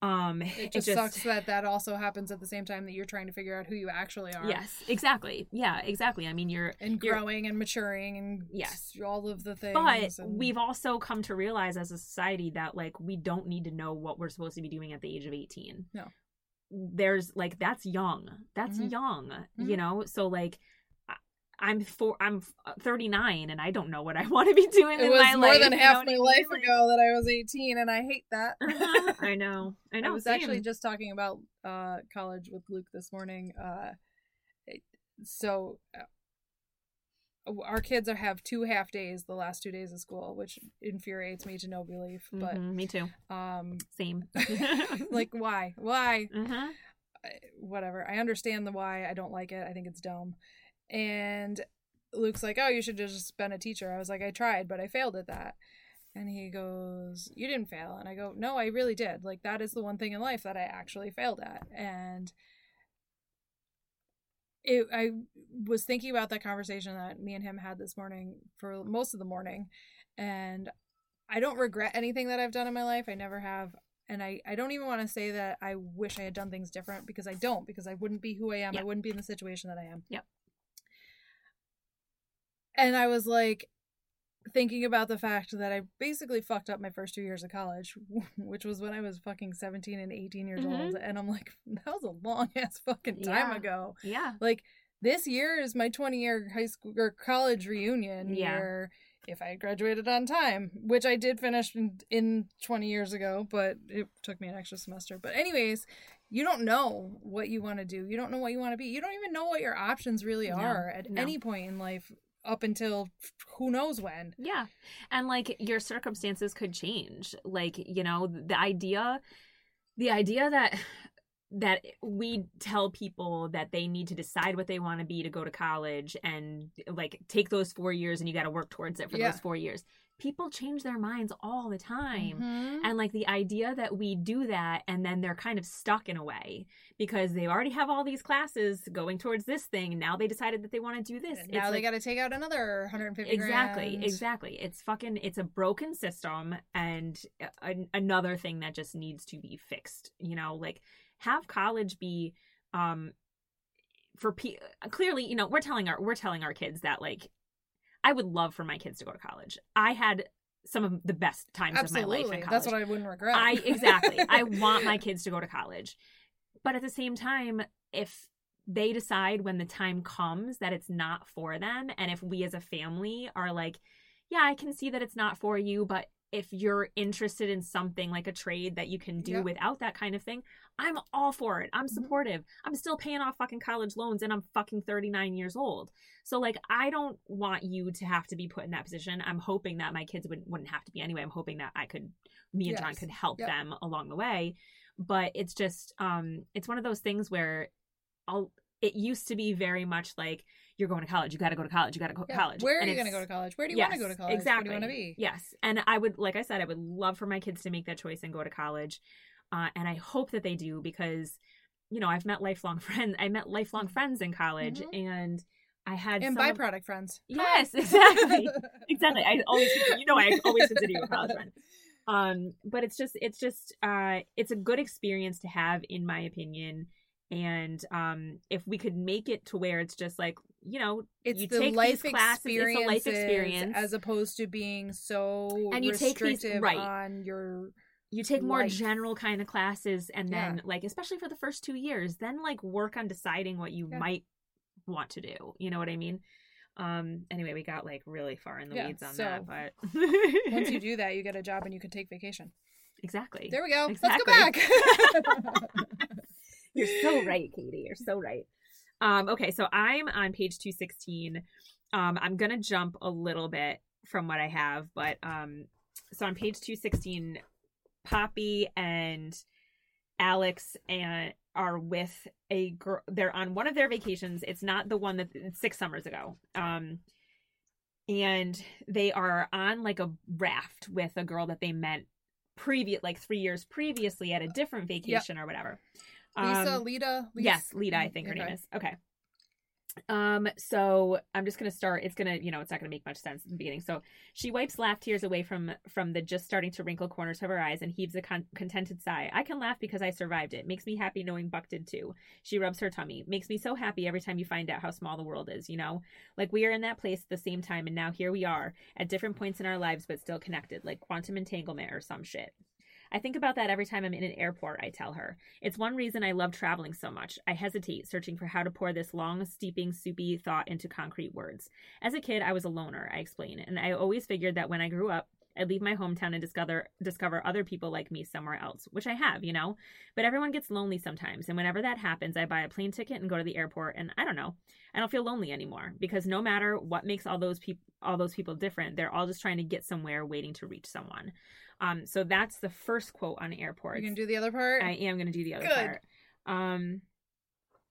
um It just, sucks that that also happens at the same time that you're trying to figure out who you actually are. yes exactly yeah exactly i mean you're And You're- growing and maturing and Yes. all of the things. but and- we've also come to realize as a society that like we don't need to know what we're supposed to be doing at the age of 18 No. There's like that's young that's Mhm. young Mhm. you know so like i'm four i'm 39 and i don't know what i want to be doing it in was more life than you half know my mean? life ago that I was 18, and I hate that. i know i know I was same. actually just talking about uh, college with Luke this morning. Uh, so uh, our kids are have two half days the last two days of school, which infuriates me to no belief. But Mhm, me too um, same like, why? Why? Mhm. I- Whatever. I understand the why. I don't like it. I think it's dumb. And Luke's like, "Oh, you should have just been a teacher." I was like, "I tried, but I failed at that." And he goes, "You didn't fail." And I go, "No, I really did. Like that is the one thing in life that I actually failed at." And it, I was thinking about that conversation that me and him had this morning for most of the morning, and I don't regret anything that I've done in my life. I never have. And I, I don't even want to say that I wish I had done things different because I don't, because I wouldn't be who I am. Yeah. I wouldn't be in the situation that I am. Yep. And I was like thinking about the fact that I basically fucked up my first two years of college, which was when I was fucking 17 and 18 years Mhm. old. And I'm like, that was a long ass fucking time Yeah. ago. yeah Like, this year is my 20 year high school or college reunion Yeah. year. If I had graduated on time, which I did finish in, in 20 years ago, but it took me an extra semester. But, anyways, you don't know what you want to do. You don't know what you want to be. You don't even know what your options really No, are at no. any point in life up until who knows when. Yeah. And like your circumstances could change. Like, you know, the idea the idea that that we tell people that they need to decide what they want to be to go to college and like take those 4 years and you got to work towards it for Yeah. those 4 years. People change their minds all the time. Mhm. And like the idea that we do that and then they're kind of stuck in a way because they already have all these classes going towards this thing and now they decided that they want to do this. And now they got to take out another 150 exactly grand. exactly it's fucking it's a broken system and a- another thing that just needs to be fixed you know like have college be um for pe- clearly you know we're telling our we're telling our kids that like i would love for my kids to go to college i had some of the best times of my life Absolutely. in college That's what I wouldn't regret. I exactly. I want my kids to go to college. But at the same time, if they decide when the time comes that it's not for them and if we as a family are like, yeah, I can see that it's not for you, but if you're interested in something like a trade that you can do Yep. without that kind of thing, I'm all for it. I'm Mhm. supportive. I'm still paying off fucking college loans and I'm fucking 39 years old. So like I don't want you to have to be put in that position. I'm hoping that my kids would, wouldn't have to be anyway. I'm hoping that I could me and John could help Yep. them along the way. But it's just um it's one of those things where I'll it used to be very much like you're going to college, you got to go to college, you got to go to Yeah. college. Where are And you going to go to college? Where do you want to go to college? Exactly. What do you want to be? Yes. And I would, like I said, I would love for my kids to make that choice and go to college. Uh, and I hope that they do because, you know, I've met lifelong friends. I met lifelong friends in college Mhm. and I had And some of- byproduct friends. Yes, exactly. exactly. I always, you know, I always consider you a college friend. Um, but it's just, it's just, uh, it's a good experience to have, in my opinion. And um, if we could make it to where it's just like, you know, It's you the take life these classes, experience, it's a life experience, as opposed to being so And you take these- right. on your you take more life. general kind of classes and then Yeah. like especially for the first two years then like work on deciding what you Yeah. might want to do you know what i mean um anyway we got like really far in the Yeah, weeds on so, that but once you do that, you get a job and you can take vacation. exactly There we go. Exactly. Let's go back. you're so right katie you're so right um okay so i'm on page 216 Um, I'm gonna jump a little bit from what I have, but um, so on page two sixteen, Poppy and Alex and are with a girl. They're on one of their vacations. It's not the one that six summers ago. Um, and they are on like a raft with a girl that they met previous, like three years previously at a different vacation or whatever. Lisa, Um, Lita, Lisa. Yes, Lita, I think her name is. Okay. Um, so I'm just gonna start. It's gonna, you know, it's not gonna make much sense in the beginning. So she wipes laugh tears away from from the just starting to wrinkle corners of her eyes and heaves a con- contented sigh. I can laugh because I survived it. Makes me happy knowing Buck did too. She rubs her tummy. Makes me so happy every time you find out how small the world is. You know, like we are in that place at the same time, and now here we are at different points in our lives, but still connected, like quantum entanglement or some shit. I think about that every time I'm in an airport, I tell her. It's one reason I love traveling so much. I hesitate, searching for how to pour this long, steeping, soupy thought into concrete words. As a kid, I was a loner, I explain, and I always figured that when I grew up, I'd leave my hometown and discover discover other people like me somewhere else, which I have, you know. But everyone gets lonely sometimes, and whenever that happens, I buy a plane ticket and go to the airport, and I don't know, I don't feel lonely anymore because no matter what makes all those people all those people different, they're all just trying to get somewhere, waiting to reach someone. Um, so that's the first quote on airports. You're gonna do the other part. I am going to do the other Good. part. Um,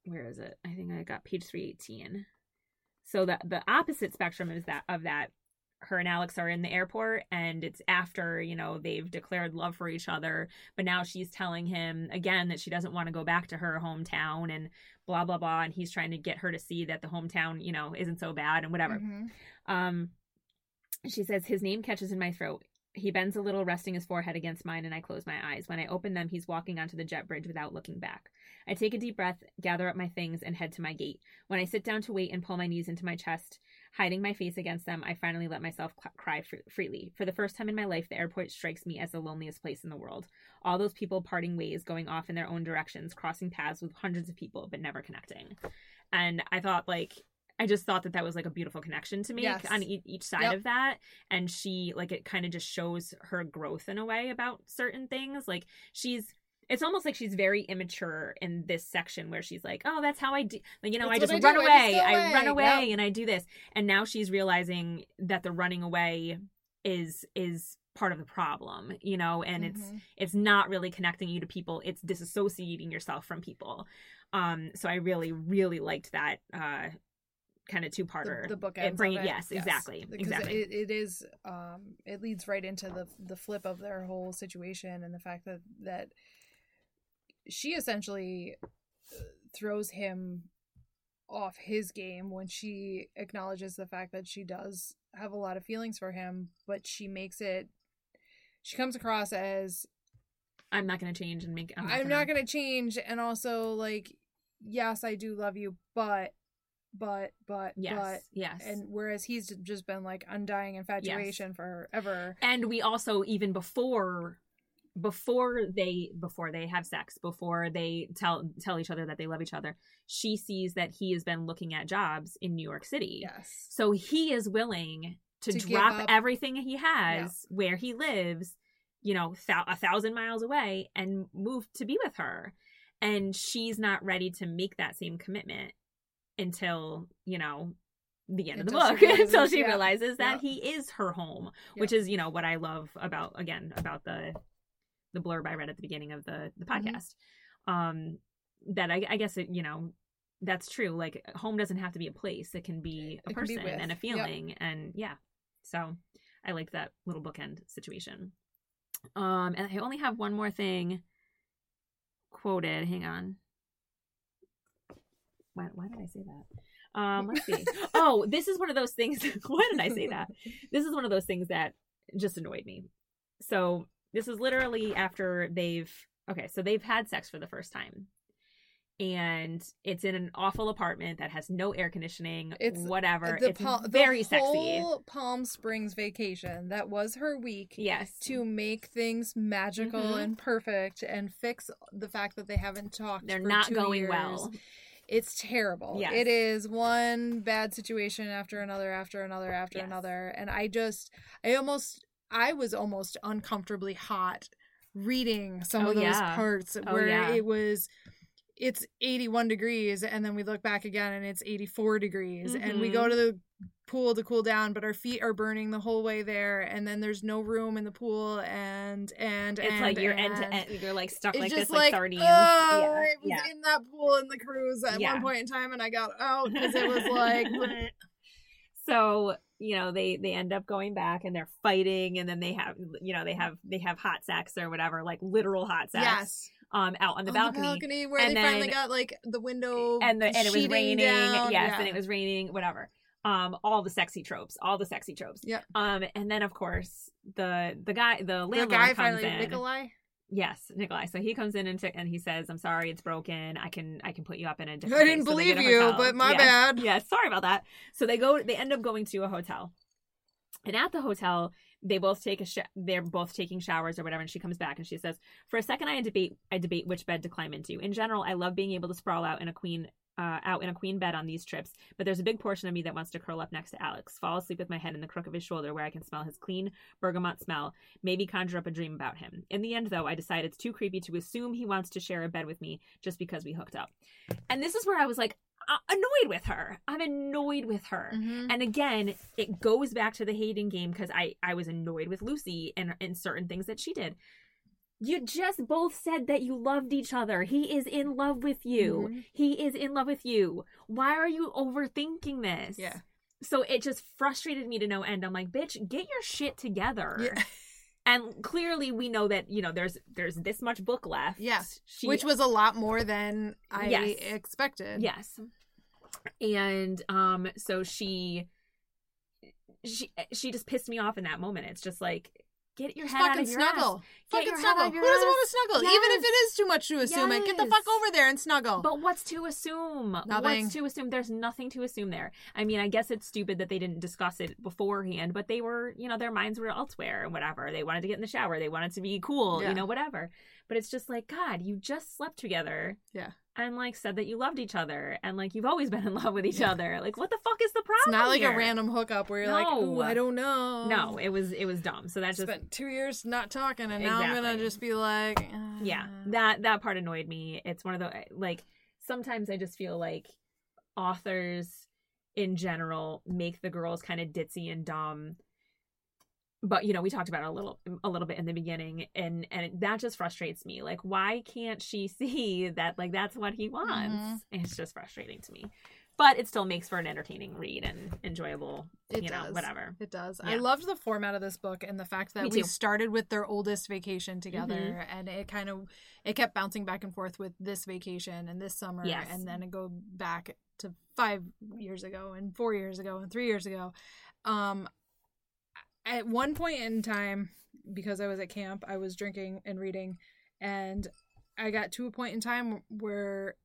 where is it? I think I got page three eighteen. So the the opposite spectrum is that of that. Her and Alex are in the airport, and it's after you know they've declared love for each other. But now she's telling him again that she doesn't want to go back to her hometown, and blah blah blah. And he's trying to get her to see that the hometown, you know, isn't so bad and whatever. Mhm. Um, she says his name catches in my throat. He bends a little, resting his forehead against mine, and I close my eyes. When I open them, he's walking onto the jet bridge without looking back. I take a deep breath, gather up my things, and head to my gate. When I sit down to wait and pull my knees into my chest, hiding my face against them, I finally let myself cry fr- freely. For the first time in my life, the airport strikes me as the loneliest place in the world. All those people parting ways, going off in their own directions, crossing paths with hundreds of people, but never connecting. And I thought, like, I just thought that that was like a beautiful connection to make Yes. on e- each side Yep. of that. And she, like, it kind of just shows her growth in a way about certain things. Like, she's, it's almost like she's very immature in this section where she's like, oh, that's how I do, like, you know, I just I run do. I away. just go I run away. away Yep. and I do this. And now she's realizing that the running away is, is part of the problem, you know, and it's, Mhm. it's not really connecting you to people it's disassociating yourself from people um so i really really liked that uh kind of two-parter the, the book It ends bring- of it. yes, exactly because exactly. it, it is um it leads right into the the flip of their whole situation and the fact that that she essentially uh, throws him off his game when she acknowledges the fact that she does have a lot of feelings for him but she makes it she comes across as i'm not going to change and make i'm not, I'm gonna, not gonna change, and also like, yes, I do love you, but, but, but, yes but, yes and whereas he's just been like undying infatuation forever. and we also even before before they before they have sex before they tell tell each other that they love each other she sees that he has been looking at jobs in new york city. Yes, So he is willing to, To drop everything he has where he lives, you know, thou- a thousand miles away and move to be with her. And she's not ready to make that same commitment until, you know, the end Until of the book, until she yeah, realizes that yeah. he is her home, which is, you know, what I love about, again, about the the blurb I read at the beginning of the, the Mhm. podcast. Um, that I, I guess, it, you know, that's true. Like home doesn't have to be a place; it can be a It can be person and a Yep. feeling, and yeah. So I like that little bookend situation. Um, and I only have one more thing quoted. Hang on. Why, why did I say that? Um, let's see. oh, this is one of those things. why did I say that? This is one of those things that just annoyed me. So this is literally after they've okay, so they've had sex for the first time. And it's in an awful apartment that has no air conditioning, It's whatever. the it's Pal- the very sexy. whole Palm Springs vacation that was her week Yes. to make things magical Mhm. and perfect and fix the fact that they haven't talked. They're not going years. well. It's terrible. Yes. It is one bad situation after another, after another, after Yes. another. And I just, I almost, I was almost uncomfortably hot reading some Oh, of those yeah. parts Oh, where yeah. it was, it's 81 degrees. And then we look back again and it's 84 degrees. And we go mm-hmm. to the pool to cool down, but our feet are burning the whole way there, and then there's no room in the pool, and and It's and, like you're end to end. You're like stuck like just this, like, like, sardines. oh, yeah. I was yeah. in that pool in the cruise at Yeah. one point in time, and I got out because it was like, so you know they they end up going back and they're fighting and then they have you know they have they have hot sex or whatever like literal hot sex yes, um out on the On balcony, where And they finally got like the window and the and it was raining down. yes yeah. and it was raining whatever um all the sexy tropes all the sexy tropes Yeah. um and then of course the the guy the the landlord guy comes finally in Nikolai. yes Nikolai so he comes in and, t- and he says I'm sorry it's broken I can I can put you up in a different bed. I didn't place." So believe a you, but my Yes. bad. yeah sorry about that so they go they end up going to a hotel and at the hotel they both take a sh- they're both taking showers or whatever and she comes back and she says for a second i debate i debate which bed to climb into in general i love being able to sprawl out in a queen uh, out in a queen bed on these trips, but there's a big portion of me that wants to curl up next to Alex, fall asleep with my head in the crook of his shoulder where I can smell his clean bergamot smell, maybe conjure up a dream about him. In the end, though, I decide it's too creepy to assume he wants to share a bed with me just because we hooked up. And this is where I was like, annoyed with her. I'm annoyed with her. Mhm. And again, it goes back to the hating game because I I was annoyed with Lucy and and certain things that she did. You just both said that you loved each other. He is in love with you. Mhm. He is in love with you. Why are you overthinking this? Yeah. So it just frustrated me to no end. I'm like, bitch, get your shit together. Yeah. And clearly we know that, you know, there's there's this much book left. Yes. She, Which was a lot more than I Yes. expected. Yes. And um so she she she just pissed me off in that moment. It's just like get your Just head out fucking of your snuggle. Fucking snuggle. out of Who doesn't want to snuggle? Even if it is too much to assume it, get the fuck over there and snuggle. But what's to assume? Nothing. What's to assume? There's nothing to assume there. I mean, I guess it's stupid that they didn't discuss it beforehand, but they were, you know, their minds were elsewhere and whatever. They wanted to get in the shower. They wanted to be cool, Yeah. you know, whatever. But it's just like, God, you just slept together. Yeah. And like said that you loved each other and like you've always been in love with each Yeah. other. Like, what the fuck is the problem? it's not like here? a random hookup where you're like, No. ooh, I don't know. No, it was it was dumb. So that just spent two years not talking, and now I'm gonna just be like, yeah uh, that that part annoyed me it's one of the like sometimes i just feel like authors in general make the girls kind of ditzy and dumb but you know we talked about it a little a little bit in the beginning and and that just frustrates me like why can't she see that like that's what he wants Mhm. it's just frustrating to me but it still makes for an entertaining read and enjoyable It you know does. whatever It does. Yeah. I loved the format of this book and the fact that we started with their oldest vacation together, Mhm. and it kind of it kept bouncing back and forth with this vacation and this summer, Yes. and then it go back to five years ago and four years ago and three years ago. Um, at one point in time, because I was at camp, I was drinking and reading, and I got to a point in time where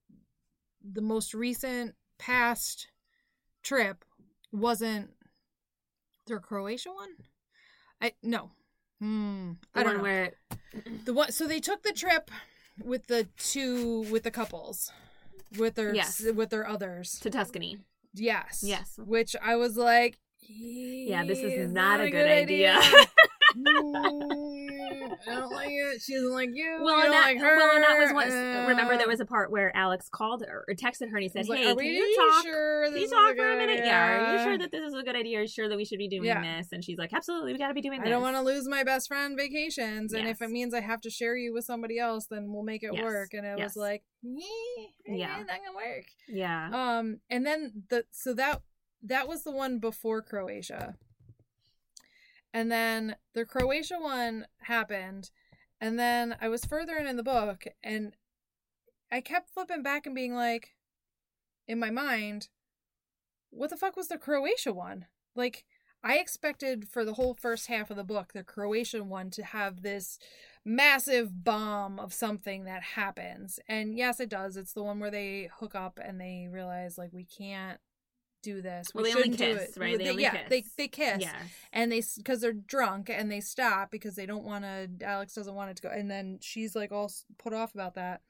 the most recent past trip wasn't their Croatia one. I no, hmm, I don't know. where the one. So they took the trip with the two with the couples, with their Yes. with their others. to tuscany Yes, Yes. Which I was like, yeah this is "Is not that a good idea. Mm, I don't like it. She doesn't like you. Well, you and don't that, like her. well, and that was once. uh, remember, there was a part where Alex called her or texted her and he said, like, "Hey, are can we you talk? Sure Can you talk for a good minute? Yeah. Are you sure that this is a good idea? Are you sure that we should be doing Yeah. this?" And she's like, "Absolutely, we got to be doing this." I don't want to lose my best friend vacations, and if it means I have to share you with somebody else, then we'll make it Yes. work. And it Yes. was like, yeah, Yeah. not gonna work. Yeah. Um, and then the so that that was the one before Croatia, and then the Croatia one happened, and then I was further in in the book, and I kept flipping back and being like, in my mind, what the fuck was the Croatia one? Like, I expected for the whole first half of the book, the Croatian one, to have this massive bomb of something that happens. And yes, it does. It's the one where they hook up and they realize, like, we can't do this. We Well, they only kiss, it. right? They only yeah, they kiss. they kiss, Yeah. and they because they're drunk and they stop because they don't want to. Alex doesn't want it to go, and then she's like all put off about that.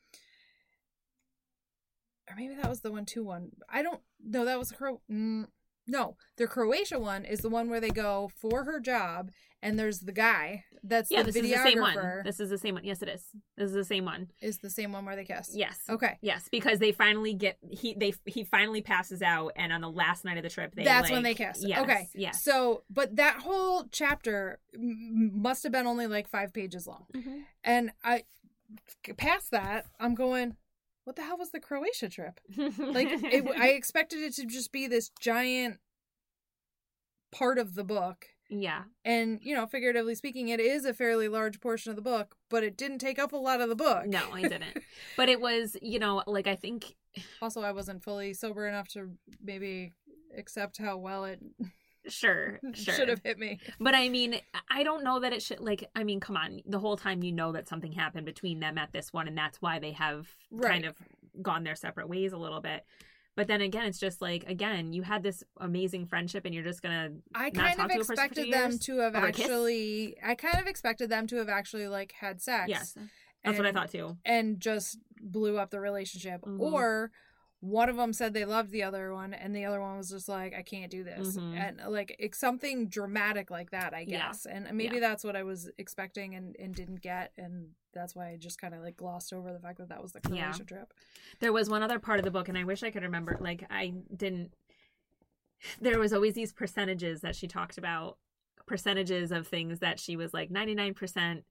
Or maybe that was the one two one. I don't. know. that was crow. Mm, No, the Croatia one is the one where they go for her job, and there's the guy that's Yeah, the this is the same one. videographer. This is the same one. Yes, it is. This is the same one. is the same one where they kiss. Yes. Okay. Yes, because they finally get he they he finally passes out, and on the last night of the trip, they That's when they kiss. Yes, okay. Yes. So, but that whole chapter must have been only like five pages long. Mhm. And I, past that, I'm going, what the hell was the Croatia trip? Like, it, I expected it to just be this giant part of the book. Yeah. And, you know, figuratively speaking, it is a fairly large portion of the book, but it didn't take up a lot of the book. No, I didn't. but it was, you know, like I think Also, I wasn't fully sober enough to maybe accept how well it sure, sure. should have hit me. But I mean, I don't know that it should. Like, I mean, come on. The whole time you know that something happened between them at this one, and that's why they have Right. kind of gone their separate ways a little bit. But then again, it's just like again, you had this amazing friendship, and you're just gonna. I not kind talk of to a person for expected two them to have Over a kiss? actually. I kind of expected them to have actually like had sex. Yes, that's what I thought too. And just blew up the relationship, Mhm. or one of them said they loved the other one, and the other one was just like, "I can't do this," Mhm. and like it's something dramatic like that, I Yeah. guess. And maybe Yeah. that's what I was expecting and and didn't get, and that's why I just kind of like glossed over the fact that that was the Yeah. Croatia trip. There was one other part of the book, and I wish I could remember. Like, I didn't. There was always these percentages that she talked about, percentages of things that she was like ninety nine percent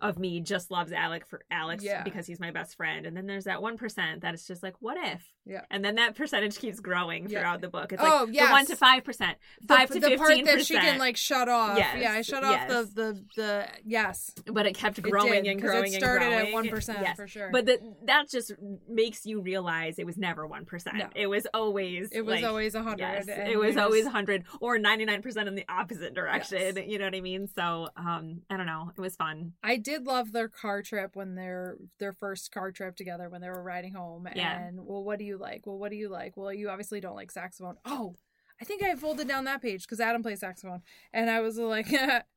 of me just loves Alec for Alex Yeah. because he's my best friend, and then there's that one percent percent that is just like, what if? Yeah. And then that percentage keeps growing Yeah. throughout the book. It's Oh, like yes. the one to five percent, The- five to the part fifteen that she can like shut off. Yes, Yeah, I shut off yes. the the the yes. but it kept growing It growing did, and growing It started and at one percent Yes. for sure. But that that just makes you realize it was never one percent. No. It was always it was like, always a hundred. Yes, it was always 100 or 99% in the opposite direction. You know what I mean? So, um, I don't know. It was fun. I did love their car trip when their their first car trip together when they were riding home. Yeah. And well, what do you like? Well, what do you like? Well, you obviously don't like saxophone. Oh, I think I folded down that page because Adam plays saxophone, and I was like, but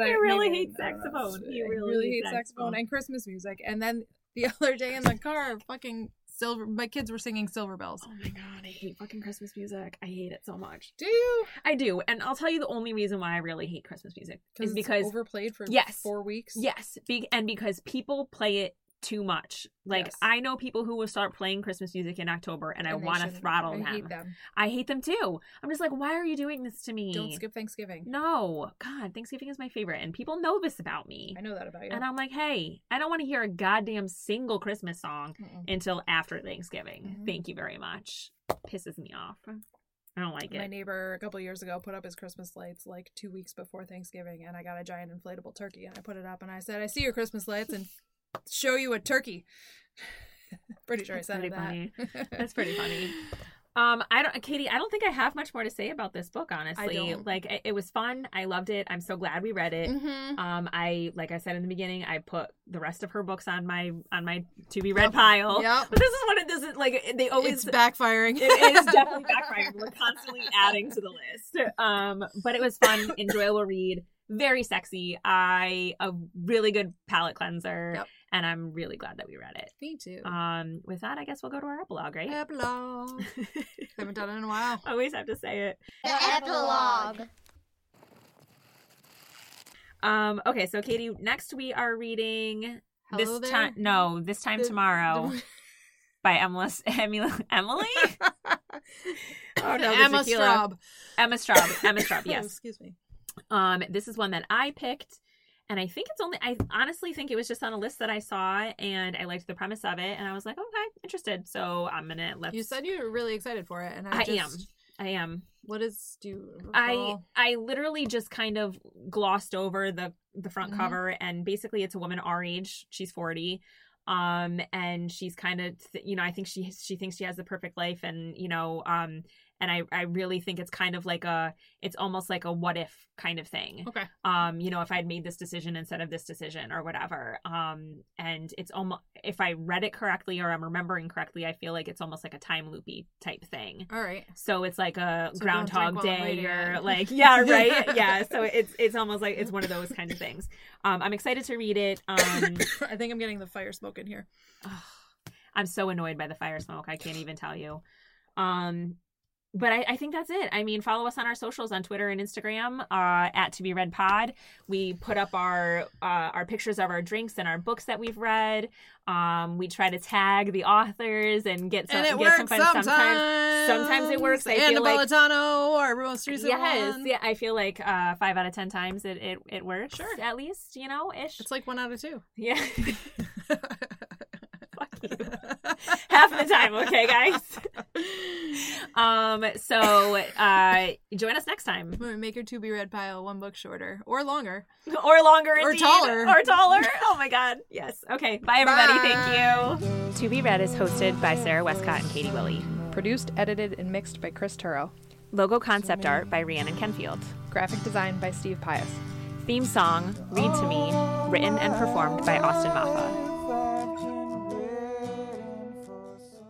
I really hate I don't know. saxophone. You I really hate saxophone. and Christmas music. And then the other day in the car, fucking silver. My kids were singing Silver Bells. Oh my god, I hate fucking Christmas music. I hate it so much. Do you? I do. And I'll tell you the only reason why I really hate Christmas music is it's because overplayed for Yes. four weeks. yes, be, and because people play it too much. Like Yes. I know people who will start playing Christmas music in October and, I And they want to throttle I them. hate them. I hate them too. I'm just like, why are you doing this to me? Don't skip Thanksgiving. No, God, Thanksgiving is my favorite, and people know this about me. I know that about you. And I'm like, hey, I don't want to hear a goddamn single Christmas song Mm-mm. until after Thanksgiving. Mhm. Thank you very much. Pisses me off. I don't like it. My neighbor a couple years ago put up his Christmas lights like two weeks before Thanksgiving, and I got a giant inflatable turkey, and I put it up, and I said, "I see your Christmas lights, and show you a turkey." pretty sure That's I said pretty that. That's pretty funny. Um, I don't, Katie. I don't think I have much more to say about this book. Honestly, like it, it was fun. I loved it. I'm so glad we read it. mm-hmm. Um, I like I said in the beginning, I put the rest of her books on my on my to be read pile. Yep. But this is what it does. It like they always It's backfiring. it is definitely backfiring. We're constantly adding to the list. Um, but it was fun, enjoyable read, very sexy. I a really good palate cleanser, Yep. And I'm really glad that we read it. Me too. Um, with that, I guess we'll go to our epilogue, right? Epilogue. Haven't done it in a while. I always have to say it. The epilogue. Um, okay, so Katie, next we are reading Hello this there? time. No, this time The- tomorrow by Emily. Emily. Emily. Oh, no, Emma the. Straub. Emma Straub. Emma Straub. Oh, Yes. excuse me. Um, this is one that I picked, and I think it's only. I honestly think it was just on a list that I saw, and I liked the premise of it, and I was like, okay, interested. So I'm gonna let You said you were really excited for it, and I, I just, am. I am. What is do you I recall? I literally just kind of glossed over the the front Mhm. cover, and basically it's a woman our age. She's forty, um, and she's kind of you know I think she she thinks she has the perfect life, and you know um. And I, I really think it's kind of like a, it's almost like a what if kind of thing. Okay. um you know if i'd made this decision instead of this decision or whatever um and it's almost if i read it correctly or i'm remembering correctly i feel like it's almost like a time loopy type thing All right. so it's like a So groundhog day or like yeah right yeah so it's it's almost like it's one of those kind of things um i'm excited to read it um I think I'm getting the fire smoke in here. I'm so annoyed by the fire smoke. I can't even tell you. Um, but I, I think that's it. I mean, follow us on our socials on Twitter and Instagram uh, at To Be Read Pod. We put up our uh, our pictures of our drinks and our books that we've read. Um, we try to tag the authors and get some and it get works some fun. sometimes. Sometimes, sometimes it works. I feel like our most recent yes, one. yeah. I feel like uh, five out of ten times it it, it works. Sure. at least you know ish. It's like one out of two. yeah, half the time. Okay, guys. um. So uh, join us next time. Make your to be read pile one book shorter or longer. or longer Or indeed. taller. or taller oh my god yes okay bye everybody Bye. thank you to be read is hosted by sara westcott and katie willie Produced, edited, and mixed by Chris Turo. logo concept art by rhiannon kenfield Graphic design by Steve Pius. theme song read to me written and performed by austin maffa